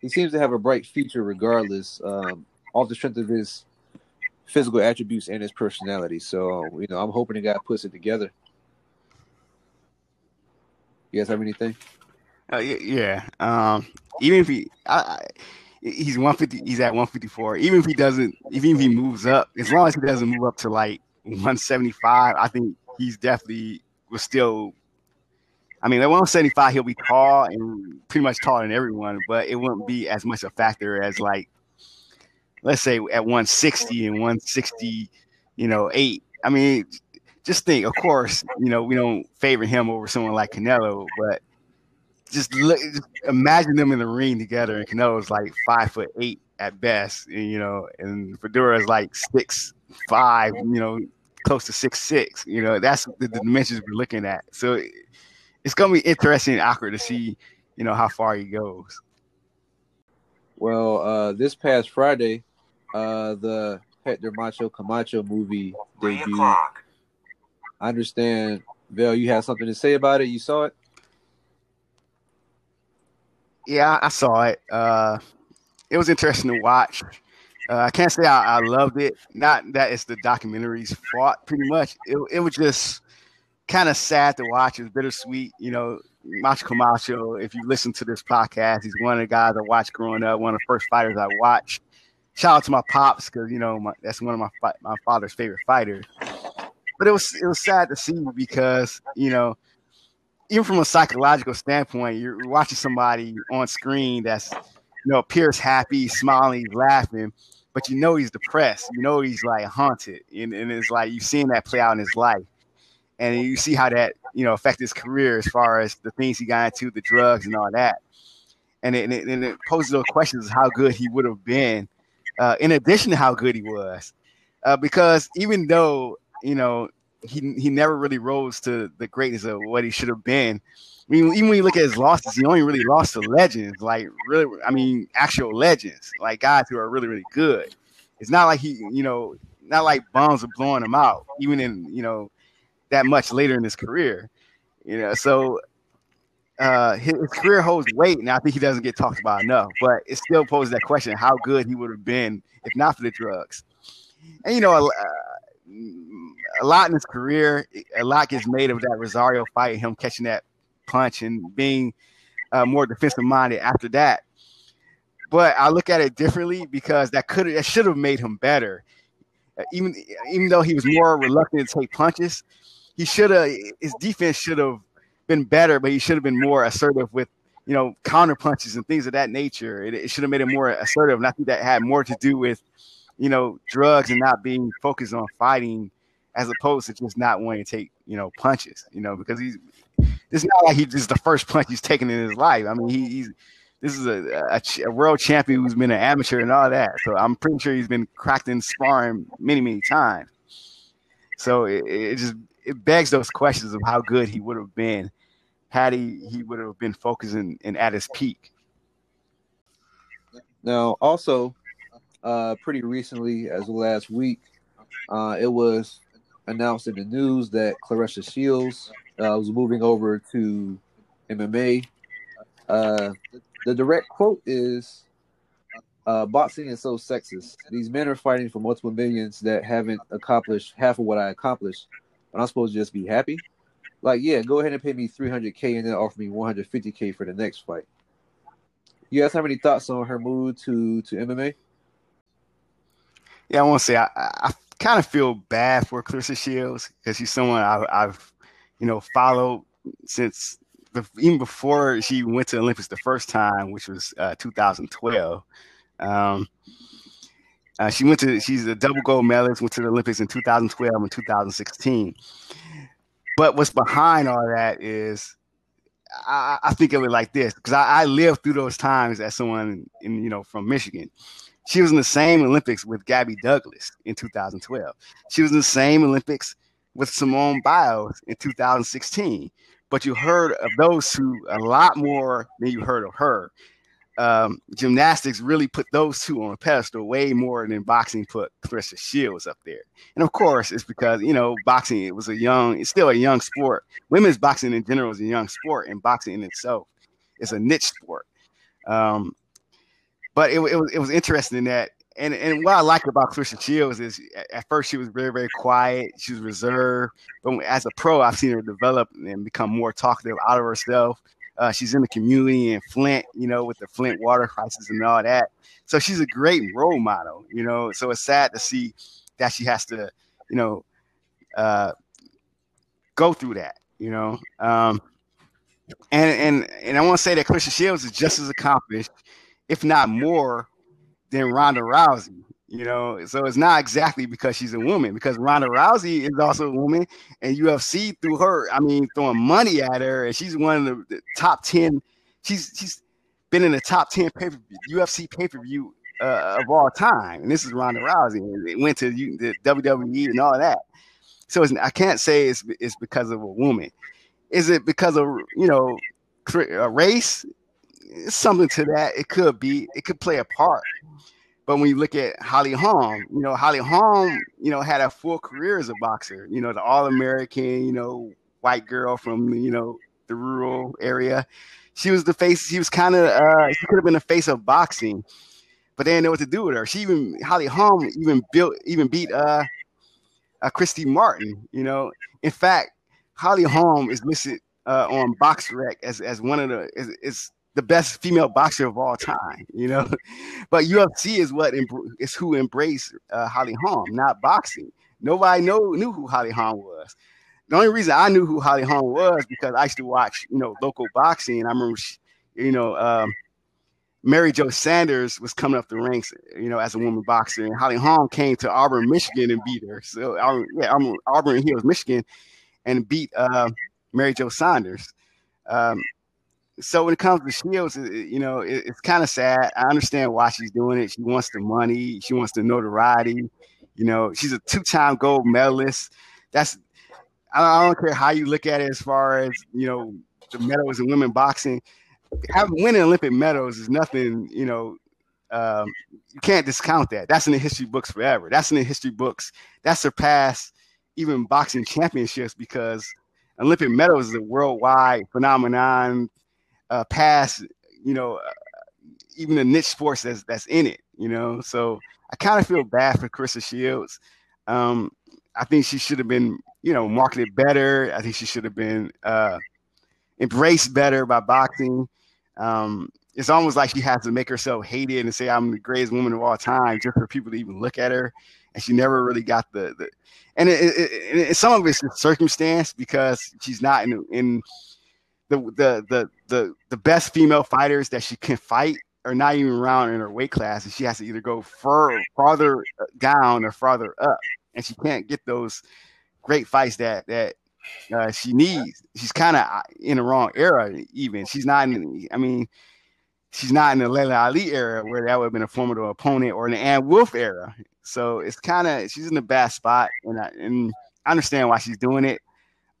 He seems to have a bright future, regardless, um, off the strength of his physical attributes and his personality. So you know, I'm hoping the guy puts it together. You guys have anything? Uh, yeah. Um, even if he, I, I, he's 150, he's at 154. Even if he doesn't, even if he moves up, as long as he doesn't move up to like 175, I think he's definitely was still. I mean, at 175, he'll be tall and pretty much taller than everyone, but it wouldn't be as much a factor as like, let's say at 160 and 160, you know, eight. I mean, just think, of course, you know, we don't favor him over someone like Canelo, but just look, just imagine them in the ring together, and Canelo's like five foot eight at best, and, you know, and Fundora is like six five, you know, close to six six. You know, that's the, the dimensions we're looking at. So it's gonna be interesting and awkward to see, you know, how far he goes. Well, uh, this past Friday, uh, the Hector Macho Camacho movie debuted. I understand, Vel, you have something to say about it. You saw it? Yeah, I saw it. Uh, it was interesting to watch. Uh, I can't say I, I, loved it. Not that it's the documentary's fault, pretty much. It, it was just kind of sad to watch. It was bittersweet. You know, Macho Camacho, if you listen to this podcast, he's one of the guys I watched growing up, one of the first fighters I watched. Shout out to my pops because, you know, my, that's one of my, my father's favorite fighters. But it was it was sad to see because, you know, even from a psychological standpoint, you're watching somebody on screen that's you know appears happy, smiling, laughing, but you know he's depressed. You know he's like haunted, and, and it's like you've seen that play out in his life, and you see how that you know affect his career as far as the things he got into, the drugs and all that. And it, and it, and it poses those questions: how good he would have been, uh, in addition to how good he was, uh, because even though you know he he never really rose to the greatness of what he should have been. I mean, even when you look at his losses, he only really lost to legends, like really, I mean, actual legends, like guys who are really, really good. It's not like he, you know, not like bombs are blowing him out, even in, you know, that much later in his career. You know, so uh, his, his, career holds weight, and I think he doesn't get talked about enough. But it still poses that question: how good he would have been if not for the drugs. And you know, uh, a lot in his career, a lot gets made of that Rosario fight, him catching that punch and being uh, more defensive minded after that. But I look at it differently because that could that should have made him better. Uh, even even though he was more reluctant to take punches, he should have his defense should have been better, but he should have been more assertive with you know counter punches and things of that nature. It, it should have made him more assertive, and I think that had more to do with you know, drugs and not being focused on fighting as opposed to just not wanting to take, you know, punches, you know, because he's it's not like he just the first [laughs] punch he's taken in his life. I mean, he, he's this is a, a, a, world champion who's been an amateur and all that. So I'm pretty sure he's been cracked in sparring many, many times. So it, it just it begs those questions of how good he would have been had he he would have been focusing and at his peak. Now, also, uh, pretty recently, as last week, uh, it was announced in the news that Claressa Shields uh, was moving over to MMA. Uh, the direct quote is, uh, boxing is so sexist. These men are fighting for multiple millions that haven't accomplished half of what I accomplished. And I'm supposed to just be happy? Like, yeah, go ahead and pay me 300K and then offer me 150K for the next fight. You guys have any thoughts on her move to, to MMA? Yeah, I want to say I, I kind of feel bad for Claressa Shields because she's someone I, I've, you know, followed since the, even before she went to Olympics the first time, which was uh, 2012. Um, uh, she went to she's a double gold medalist, went to the Olympics in 2012 and 2016. But what's behind all that is I, I think of it like this because I, I, lived through those times as someone in you know from Michigan. She was in the same Olympics with Gabby Douglas in 2012. She was in the same Olympics with Simone Biles in 2016. But you heard of those two a lot more than you heard of her um, gymnastics really put those two on a pedestal way more than boxing put Claressa Shields up there. And of course, it's because you know boxing it was a young, it's still a young sport. Women's boxing in general is a young sport, and boxing in itself is a niche sport. Um, but it, it was it was interesting in that. And, and what I like about Claressa Shields is at first she was very, very quiet. She was reserved. But as a pro, I've seen her develop and become more talkative out of herself. Uh, she's in the community in Flint, you know, with the Flint water crisis and all that. So she's a great role model, you know. So it's sad to see that she has to, you know, uh, go through that, you know. Um, and and and I want to say that Claressa Shields is just as accomplished, if not more, than Ronda Rousey. You know, so it's not exactly because she's a woman, because Ronda Rousey is also a woman, and UFC threw her, I mean, throwing money at her, and she's one of the, the top ten. She's she's been in the top ten pay UFC pay per view uh, of all time, and this is Ronda Rousey. It went to the WWE and all that. So I can't say it's it's because of a woman. Is it because of you know a race? Something to that. It could be. It could play a part. But when you look at Holly Holm, you know, Holly Holm, you know, had a full career as a boxer, you know, the all American, you know, white girl from, you know, the rural area. She was the face, she was kind of, uh, she could have been the face of boxing, but they didn't know what to do with her. She even, Holly Holm even built, even beat, uh, uh, Christy Martin, you know. In fact, Holly Holm is listed uh, on BoxRec as, as one of the, is, is the best female boxer of all time, you know. [laughs] but UFC is what is who embraced uh, Holly Holm, not boxing. Nobody know, knew who Holly Holm was. The only reason I knew who Holly Holm was because I used to watch, you know, local boxing. And I remember, she, you know, um, Mary Jo Sanders was coming up the ranks, you know, as a woman boxer, and Holly Holm came to Auburn, Michigan, and beat her. So, yeah, I'm Auburn Hills, Michigan, and beat uh, Mary Jo Sanders. Um, so when it comes to Shields, you know, it, it's kind of sad. I understand why she's doing it. She wants the money. She wants the notoriety. You know, she's a two-time gold medalist. That's I don't care how you look at it as far as you know the medals in women boxing. Having winning Olympic medals is nothing. You know, um, you can't discount that. That's in the history books forever. That's in the history books. That surpassed even boxing championships because Olympic medals is a worldwide phenomenon uh, past, you know, uh, even the niche sports that's that's in it, you know. So I kind of feel bad for Claressa Shields. Um, I think she should have been, you know, marketed better. I think she should have been uh, embraced better by boxing. Um, it's almost like she has to make herself hated and say I'm the greatest woman of all time just for people to even look at her. And she never really got the the, and it, it, it, some of it's circumstance because she's not in in the the the the the best female fighters that she can fight are not even around in her weight class, and she has to either go fur, farther down or farther up, and she can't get those great fights that that uh, she needs. She's kind of uh, in the wrong era. Even she's not in. I mean, she's not in the Laila Ali era where that would have been a formidable opponent, or in the Ann Wolfe era. So it's kind of she's in the bad spot, and I, and I understand why she's doing it.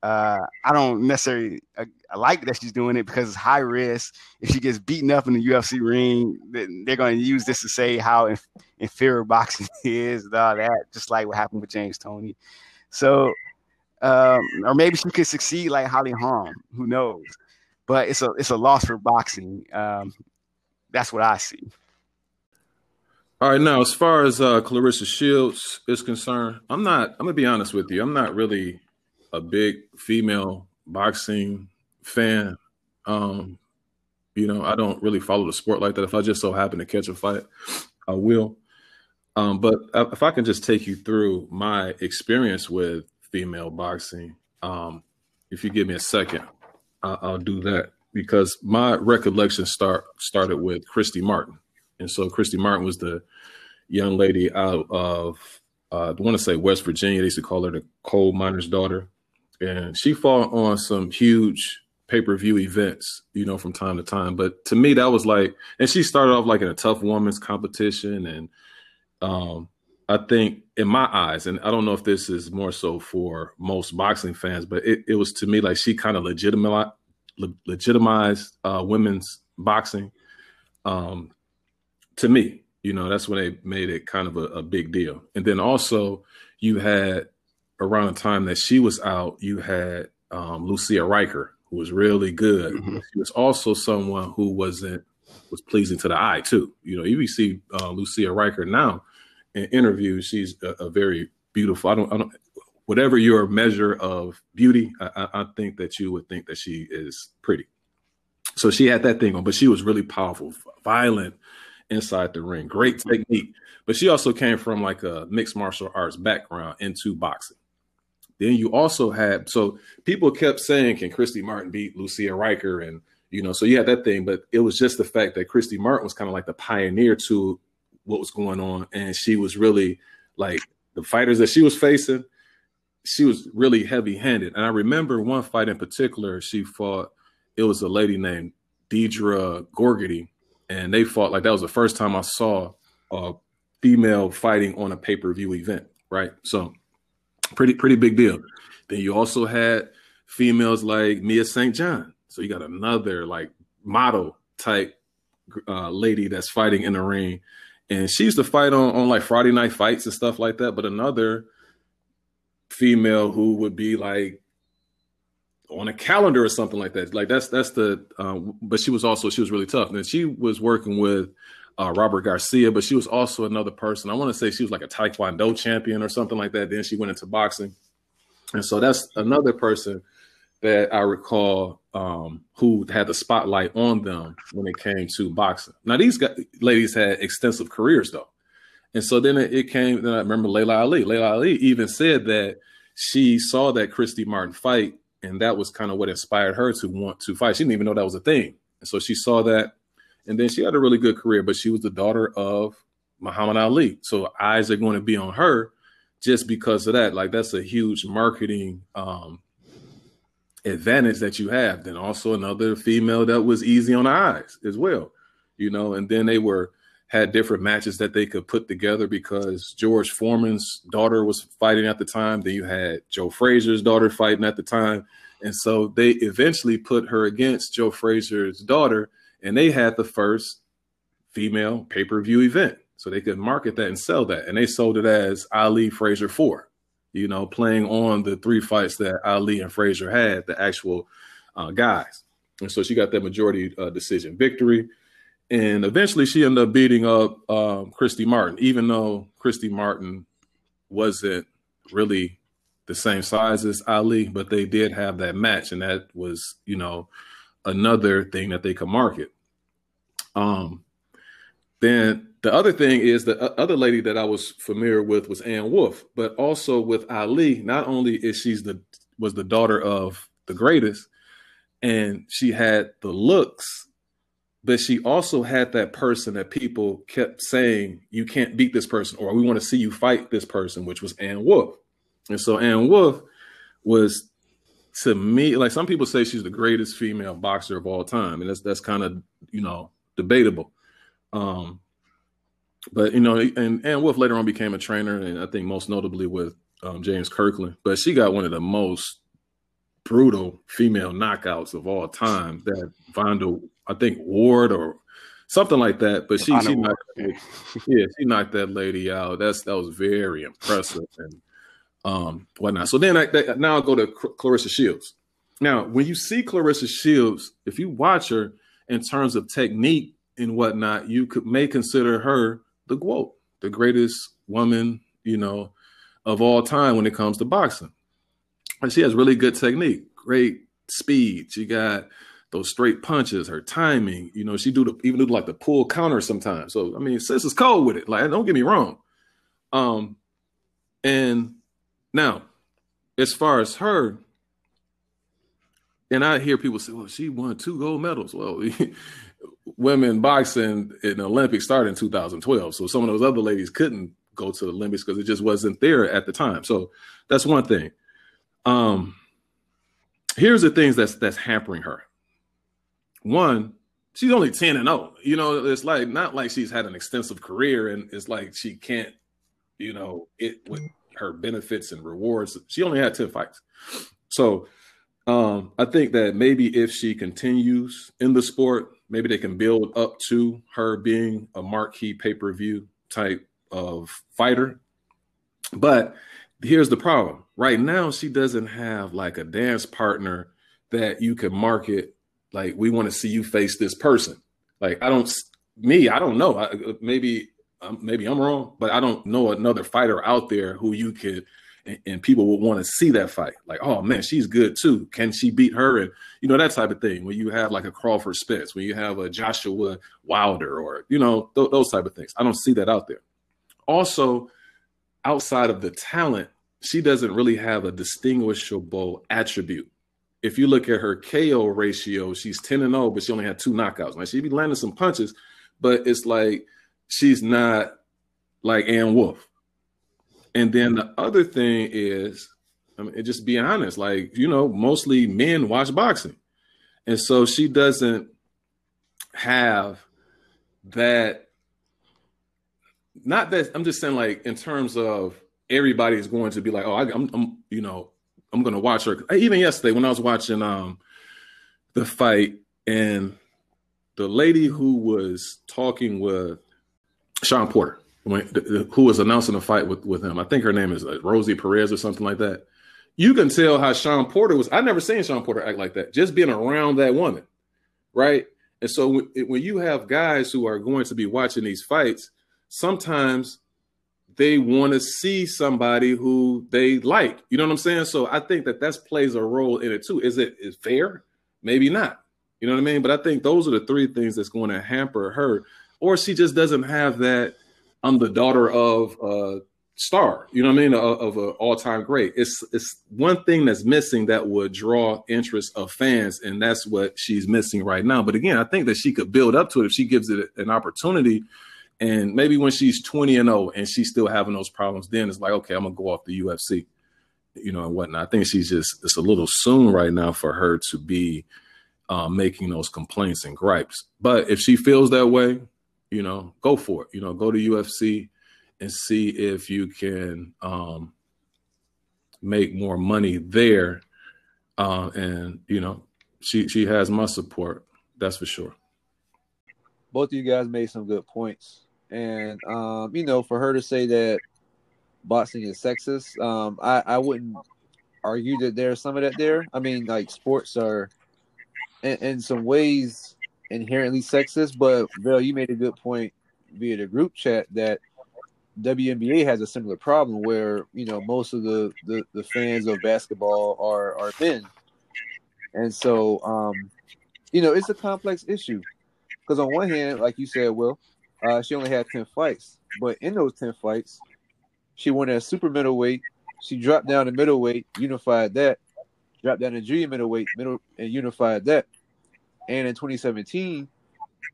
Uh, I don't necessarily uh, I like that she's doing it because it's high risk. If she gets beaten up in the UFC ring, they're going to use this to say how inf- inferior boxing [laughs] is and all that, just like what happened with James Toney. So, um, or maybe she could succeed like Holly Holm. Who knows? But it's a it's a loss for boxing. Um, that's what I see. All right, now as far as uh, Claressa Shields is concerned, I'm not. I'm gonna be honest with you. I'm not really a big female boxing fan. Um, you know, I don't really follow the sport like that. If I just so happen to catch a fight, I will. Um, but if I can just take you through my experience with female boxing, um, if you give me a second, I'll, I'll do that because my recollection start started with Christy Martin, and so Christy Martin was the young lady out of uh, I want to say West Virginia. They used to call her the coal miner's daughter, and she fought on some huge pay per view events, you know, from time to time. But to me, that was like, and she started off like in a tough woman's competition, and um, I think in my eyes, and I don't know if this is more so for most boxing fans, but it, it was to me like she kind of legitimized legitimized uh, women's boxing. Um, to me, you know, that's when they made it kind of a, a big deal. And then also, you had around the time that she was out, you had um, Lucia Rijker, who was really good. Mm-hmm. She was also someone who wasn't was pleasing to the eye too. You know, you see uh, Lucia Rijker now in interviews, she's a, a, very beautiful. I don't, I don't, whatever your measure of beauty, I, I think that you would think that she is pretty. So she had that thing on, but she was really powerful, violent inside the ring, great technique. But she also came from like a mixed martial arts background into boxing. Then you also had so people kept saying, "Can Christy Martin beat Lucia Rijker?" And you know, so you had that thing, but it was just the fact that Christy Martin was kind of like the pioneer to what was going on, and she was really like the fighters that she was facing. She was really heavy-handed, and I remember one fight in particular. She fought. It was a lady named Deidre Gogarty, and they fought like that was the first time I saw a female fighting on a pay-per-view event. Right, so Pretty pretty big deal. Then you also had females like Mia St. John. So you got another like model type uh, lady that's fighting in the ring, and she used to fight on on like Friday night fights and stuff like that. But another female who would be like on a calendar or something like that. Like that's that's the. Um, but she was also she was really tough, and she was working with uh, Robert Garcia, but she was also another person. I want to say she was like a Taekwondo champion or something like that. Then she went into boxing. And so that's another person that I recall um, who had the spotlight on them when it came to boxing. Now, these guys, ladies had extensive careers though. And so then it, it came, then I remember Laila Ali. Laila Ali even said that she saw that Christy Martin fight, and that was kind of what inspired her to want to fight. She didn't even know that was a thing. And so she saw that and then she had a really good career, but she was the daughter of Muhammad Ali. So eyes are going to be on her just because of that. Like that's a huge marketing um, advantage that you have. Then also another female that was easy on the eyes as well, you know. And then they were had different matches that they could put together because George Foreman's daughter was fighting at the time. Then you had Joe Frazier's daughter fighting at the time. And so they eventually put her against Joe Frazier's daughter and they had the first female pay per view event. So they could market that and sell that. And they sold it as Ali Frazier 4, you know, playing on the three fights that Ali and Frazier had, the actual uh, guys. And so she got that majority uh, decision victory. And eventually she ended up beating up um, Christy Martin, even though Christy Martin wasn't really the same size as Ali, but they did have that match. And that was, you know, another thing that they could market. Um, then the other thing is the other lady that I was familiar with was Ann Wolfe, but also with Ali. Not only is she's the was the daughter of the greatest, and she had the looks, but she also had that person that people kept saying you can't beat this person, or we want to see you fight this person, which was Ann Wolfe. And so Ann Wolfe was to me, like some people say she's the greatest female boxer of all time, and that's that's kind of you know debatable. Um, but you know, and and Wolfe later on became a trainer, and I think most notably with um, James Kirkland. But she got one of the most brutal female knockouts of all time. That Vonda, I think Ward or something like that. But she, she knocked, yeah, she knocked that lady out. That's that was very impressive, and um, whatnot. So then I, now I'll go to Claressa Shields. Now, when you see Claressa Shields, if you watch her in terms of technique and whatnot, you could may consider her the GWOAT, the greatest woman, you know, of all time when it comes to boxing. And she has really good technique, great speed. She got those straight punches, her timing. You know, she do the even do like the pull counter sometimes. So I mean, sis is cold with it. Like, don't get me wrong. Um, and now, as far as her, and I hear people say, "Well, she won two gold medals." Well, [laughs] women boxing in the Olympics started in 2012, so some of those other ladies couldn't go to the Olympics because it just wasn't there at the time. So that's one thing. Um, here's the things that's that's hampering her. One, she's only 10 and 0. You know, it's like not like she's had an extensive career and it's like she can't, you know, it her benefits and rewards. She only had 10 fights. So um, I think that maybe if she continues in the sport, maybe they can build up to her being a marquee pay-per-view type of fighter. But here's the problem. Right now, she doesn't have like a dance partner that you can market. Like, we want to see you face this person. Like, I don't, me, I don't know. I, maybe, um, maybe I'm wrong, but I don't know another fighter out there who you could, and, and people would want to see that fight. Like, oh man, she's good too. Can she beat her? And you know that type of thing. When you have like a Crawford Spence, when you have a Joshua Wilder, or you know th- those type of things. I don't see that out there. Also, outside of the talent, she doesn't really have a distinguishable attribute. If you look at her KO ratio, she's 10 and 0, but she only had two knockouts. Now she'd be landing some punches, but it's like she's not like Ann Wolfe. And then the other thing is, I mean, just be honest, like, you know, mostly men watch boxing. And so she doesn't have that. Not that I'm just saying, like, in terms of everybody is going to be like, oh, I, am I'm, you know, I'm going to watch her. Even yesterday when I was watching um the fight and the lady who was talking with Shawn Porter, who was announcing the fight with with him, I think her name is Rosie Perez or something like that. You can tell how Shawn Porter was. I never seen Shawn Porter act like that. Just being around that woman, right? And so when you have guys who are going to be watching these fights, sometimes they want to see somebody who they like. You know what I'm saying? So I think that that plays a role in it too. Is it is fair? Maybe not. You know what I mean? But I think those are the three things that's going to hamper her, or she just doesn't have that. I'm the daughter of a star. You know what I mean? Of, of an all time great. It's it's one thing that's missing that would draw interest of fans, and that's what she's missing right now. But again, I think that she could build up to it if she gives it an opportunity and maybe when she's 20 and 0 and she's still having those problems, then it's like, okay, I'm gonna go off the UFC, you know, and whatnot. I think she's just it's a little soon right now for her to be uh, making those complaints and gripes. But if she feels that way, you know, go for it. You know, go to UFC and see if you can um, make more money there. Uh, and you know, she she has my support. That's for sure. Both of you guys made some good points and um, you know, for her to say that boxing is sexist, um, I, I wouldn't argue that there's some of that there. I mean, like sports are in, in some ways inherently sexist, but Bill, you made a good point via the group chat that WNBA has a similar problem where you know most of the the, the fans of basketball are are men, and so um, you know it's a complex issue because on one hand, like you said, Will, uh, she only had 10 fights, but in those 10 fights, she won at super middleweight. She dropped down to middleweight, unified that, dropped down to junior middleweight, middle and unified that. And in 2017,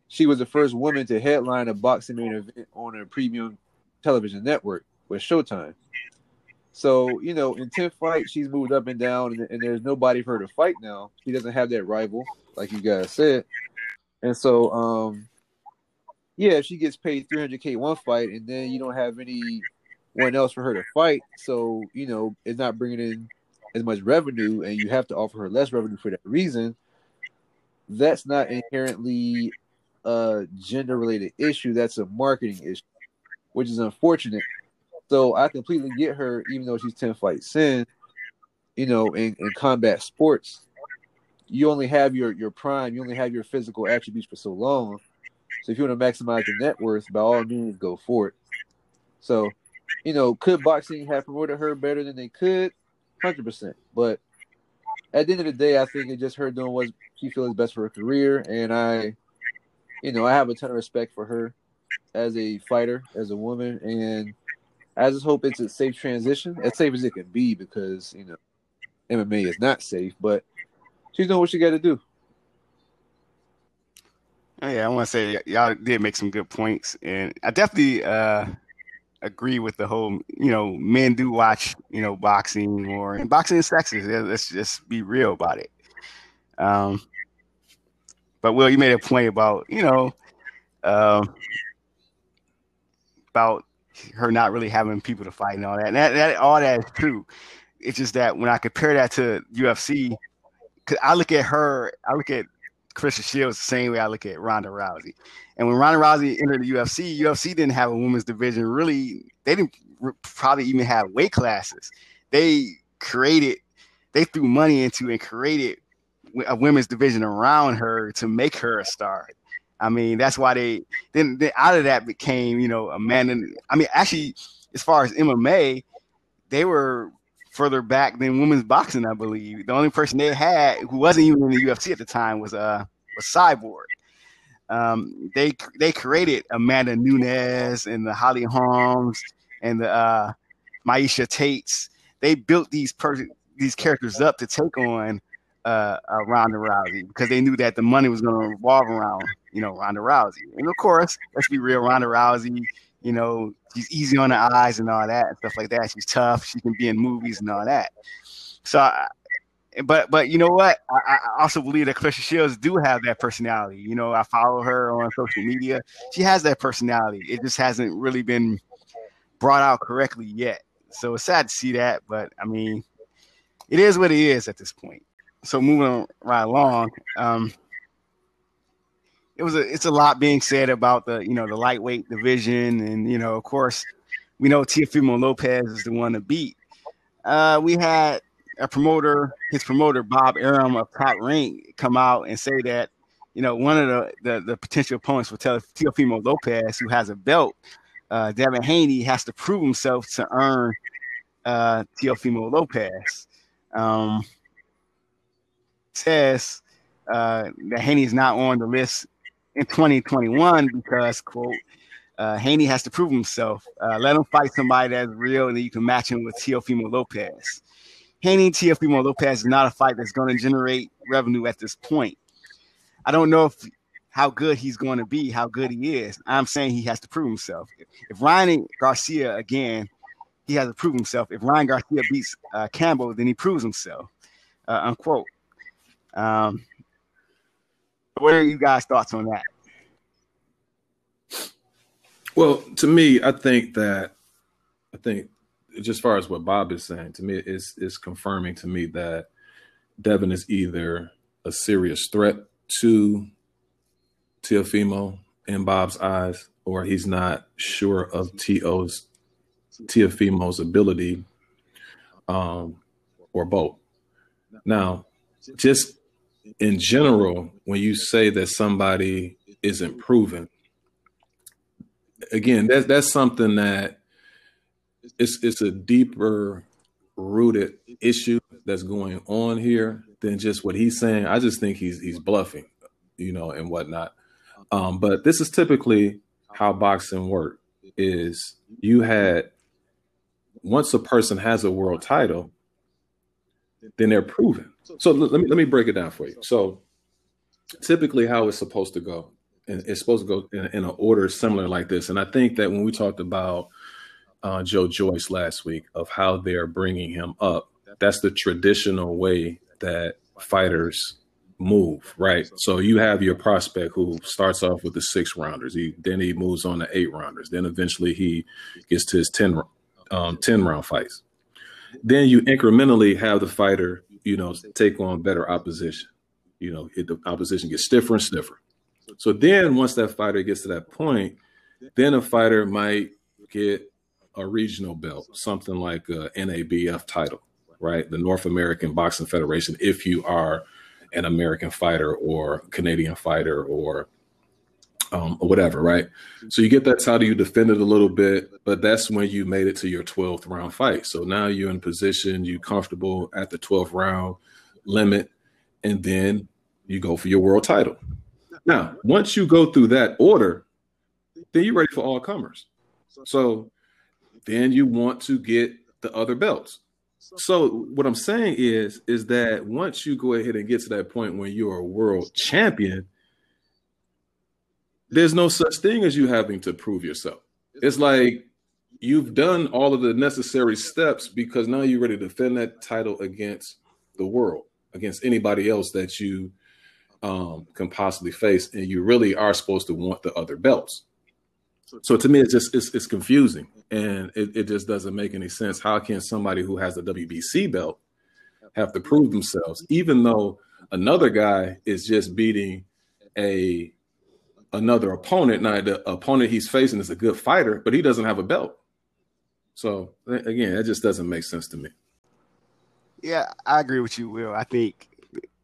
she was the first woman to headline a boxing main event on a premium television network with Showtime. So, you know, in 10 fights, she's moved up and down, and, and, there's nobody for her to fight now. She doesn't have that rival, like you guys said. And so, um, yeah, she gets paid 300k one fight and then you don't have anyone else for her to fight, so you know it's not bringing in as much revenue, and you have to offer her less revenue for that reason. That's not inherently a gender related issue. That's a marketing issue, which is unfortunate. So I completely get her, even though she's 10 fights in, you know, in, in combat sports, you only have your your prime, you only have your physical attributes for so long So if you want to maximize your net worth, by all means, go for it. So, you know, could boxing have promoted her better than they could? Hundred percent. But at the end of the day, I think it just her doing what she feels best for her career, and I, you know, I have a ton of respect for her as a fighter, as a woman, and I just hope it's a safe transition, as safe as it can be, because you know, MMA is not safe, but she's doing what she got to do. Oh, yeah, I want to say y'all did make some good points, and I definitely uh, agree with the whole. You know, men do watch you know boxing or and boxing is sexist. Let's just be real about it. Um, but Will, you made a point about you know um, about her not really having people to fight and all that. And that, that all that is true. It's just that when I compare that to UFC, cause I look at her, I look at Claressa Shields the same way I look at Ronda Rousey. And when Ronda Rousey entered the UFC, UFC didn't have a women's division. Really, they didn't probably even have weight classes. They created, they threw money into and created a women's division around her to make her a star. I mean, that's why they then, then out of that became, you know, a man. And I mean, actually, as far as MMA, they were further back than women's boxing, I believe. The only person they had who wasn't even in the UFC at the time was uh was Cyborg. Um, they they created Amanda Nunes and the Holly Holmes and the uh, Miesha Tates. They built these per- these characters up to take on uh, uh, Ronda Rousey because they knew that the money was going to revolve around, you know, Ronda Rousey. And of course, let's be real, Ronda Rousey, you know, she's easy on the eyes and all that and stuff like that. She's tough. She can be in movies and all that. So, but but you know what? I, I also believe that Claressa Shields do have that personality. You know, I follow her on social media. She has that personality. It just hasn't really been brought out correctly yet. So it's sad to see that, but I mean, it is what it is at this point so moving right along, um, it was a it's a lot being said about the you know the lightweight division, and you know of course we know Teofimo Lopez is the one to beat. Uh, we had a promoter, his promoter Bob Arum of Top Rank, come out and say that you know one of the the, the potential opponents for Teofimo Lopez, who has a belt, uh, Devin Haney, has to prove himself to earn uh, Teofimo Lopez. Um, says uh, that Haney is not on the list in 2021 because, quote, uh, Haney has to prove himself. Uh, let him fight somebody that's real, and then you can match him with Teofimo Lopez. Haney Teofimo Lopez is not a fight that's going to generate revenue at this point. I don't know if how good he's going to be, how good he is. I'm saying he has to prove himself. If Ryan Garcia again, he has to prove himself. If Ryan Garcia beats uh, Campbell, then he proves himself. Uh, unquote. Um, what are you guys' thoughts on that? Well, to me, I think that I think just far as what Bob is saying, to me, is is confirming to me that Devin is either a serious threat to Teofimo in Bob's eyes, or he's not sure of To's Teofimo's ability, um, or both. Now, just in general, when you say that somebody isn't proven, again, that's that's something that it's it's a deeper rooted issue that's going on here than just what he's saying. I just think he's he's bluffing, you know, and whatnot. Um, but this is typically how boxing works: is you had once a person has a world title, then they're proven. So let me let me break it down for you. So typically, how it's supposed to go, and it's supposed to go in, in an order similar like this. And I think that when we talked about uh, Joe Joyce last week of how they're bringing him up, that's the traditional way that fighters move, right? So you have your prospect who starts off with the six rounders, he then he moves on to eight rounders, then eventually he gets to his 10, um, 10 round fights. Then you incrementally have the fighter you know, take on better opposition. You know, it, the opposition gets stiffer and stiffer. So then once that fighter gets to that point, then a fighter might get a regional belt, something like a NABF title, right? The North American Boxing Federation, if you are an American fighter or Canadian fighter or um, or whatever, right? So you get that title, you defend it a little bit, but that's when you made it to your 12th round fight. So now you're in position, you comfortable at the 12th round limit, and then you go for your world title. Now, once you go through that order, then you're ready for all comers. So then you want to get the other belts. So what I'm saying is, is that once you go ahead and get to that point when you're a world champion, there's no such thing as you having to prove yourself. It's like you've done all of the necessary steps because now you're ready to defend that title against the world, against anybody else that you um, can possibly face, and you really are supposed to want the other belts. So to me, it's just it's, it's confusing, and it, it just doesn't make any sense. How can somebody who has the WBC belt have to prove themselves, even though another guy is just beating a another opponent? Now the opponent he's facing is a good fighter, but he doesn't have a belt. So again, that just doesn't make sense to me. Yeah, I agree with you, Will. I think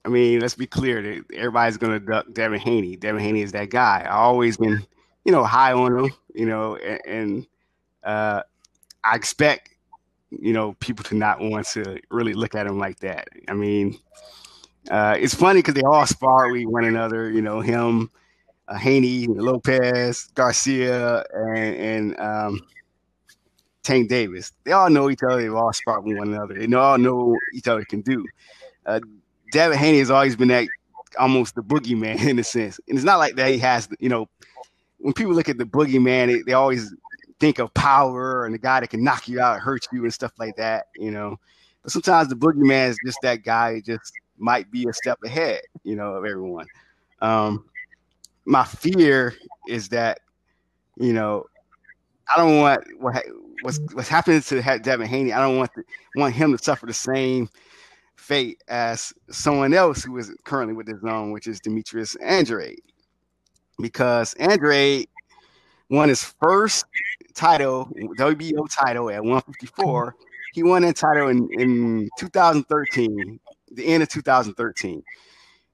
I mean, let's be clear that everybody's going to duck Devin Haney. Devin Haney is that guy. I always been, you know, high on him, you know, and, and uh, I expect, you know, people to not want to really look at him like that. I mean, uh, it's funny because they all spar with one another, you know, him, uh, Haney, Lopez, Garcia, and, and um, Tank Davis. They all know each other. They've all spar with one another. They all know each other can do. Uh, Devin Haney has always been that almost the boogeyman [laughs] in a sense. And it's not like that he has, you know, when people look at the boogeyman, they, they always think of power and the guy that can knock you out, hurt you, and stuff like that, you know. But sometimes the boogeyman is just that guy just might be a step ahead, you know, of everyone. Um, my fear is that, you know, I don't want what what's what's happening to Devin Haney. I don't want want him to suffer the same fate as someone else who is currently with his own, which is Demetrius Andrade. Because Andrade won his first title, WBO title at 154. He won that title in, in 2013, the end of 2013.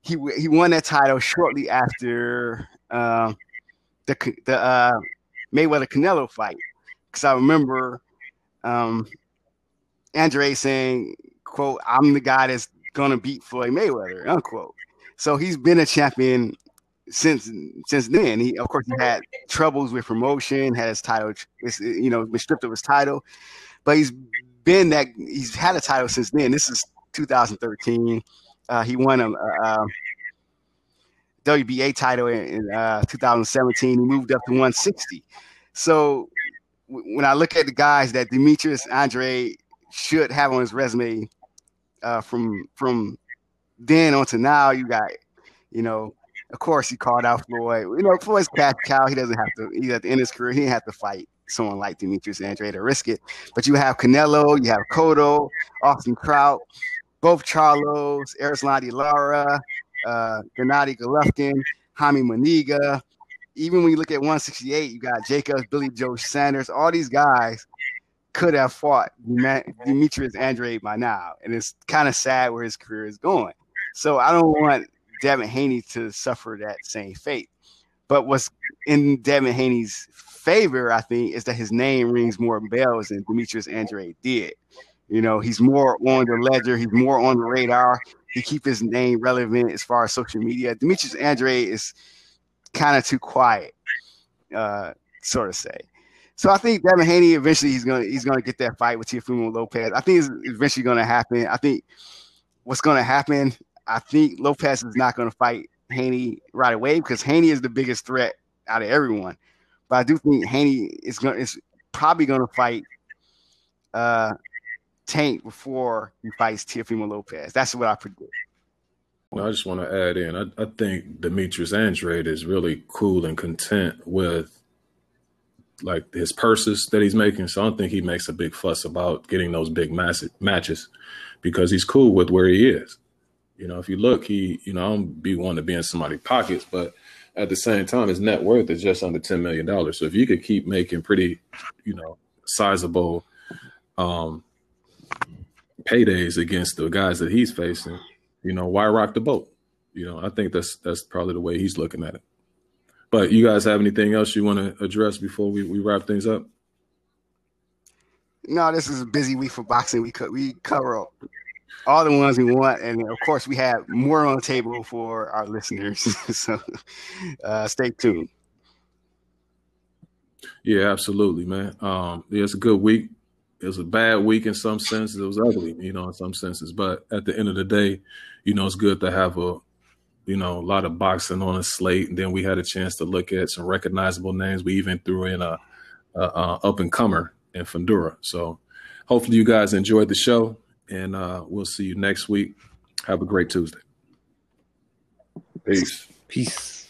He he won that title shortly after uh, the the uh, Mayweather Canelo fight. Because I remember um, Andre saying quote, I'm the guy that's gonna beat Floyd Mayweather, unquote. So he's been a champion since since then. He of course he had troubles with promotion, had his title, you know, been stripped of his title, but he's been that he's had a title since then. This is 2013. Uh, he won a, a, WBA title in, in uh, 2017. He moved up to 160. So w- when I look at the guys that Demetrius Andre should have on his resume uh, from from then on to now, you got, you know, of course he called out Floyd. You know, Floyd's cash cow. He doesn't have to. He's at the end of his career. He didn't have to fight someone like Demetrius Andre to risk it. But you have Canelo, you have Cotto, Austin Trout, both Charlos, Erislandy Lara, uh, Gennady Golovkin, Jaime Munguia. Even when you look at 168, you got Jacobs, Billy Joe Saunders, all these guys could have fought Demetrius Andrade by now, and it's kind of sad where his career is going. So I don't want Devin Haney to suffer that same fate. But what's in Devin Haney's favor, I think, is that his name rings more bells than Demetrius Andrade did. You know, he's more on the ledger, he's more on the radar. He keep his name relevant as far as social media. Demetrius Andre is kind of too quiet, uh, sort of say. So I think Devin Haney eventually he's gonna he's gonna get that fight with Teofimo Lopez. I think it's eventually gonna happen. I think what's gonna happen. I think Lopez is not gonna fight Haney right away because Haney is the biggest threat out of everyone. But I do think Haney is gonna is probably gonna fight uh Tank before he fights Teofimo Lopez. That's what I predict. Well, I just want to add in. I, I think Demetrius Andrade is really cool and content with like his purses that he's making. So I don't think he makes a big fuss about getting those big massive matches because he's cool with where he is. You know, if you look, he, you know, I don't be one to be in somebody's pockets, but at the same time, his net worth is just under $10 million. So if you could keep making pretty, you know, sizable um, paydays against the guys that he's facing, you know, why rock the boat? You know, I think that's that's probably the way he's looking at it. But you guys have anything else you want to address before we, we wrap things up? No, this is a busy week for boxing. We co- we cover all the ones we want, and of course, we have more on the table for our listeners. [laughs] so, uh, stay tuned. Yeah, absolutely, man. Um, yeah, it's a good week. It was a bad week in some senses. It was ugly, you know, in some senses. But at the end of the day, you know, it's good to have a, you know, a lot of boxing on a slate. And then we had a chance to look at some recognizable names. We even threw in a, a, a up and comer in Fundora. So hopefully you guys enjoyed the show, and uh, we'll see you next week. Have a great Tuesday. Peace. Peace.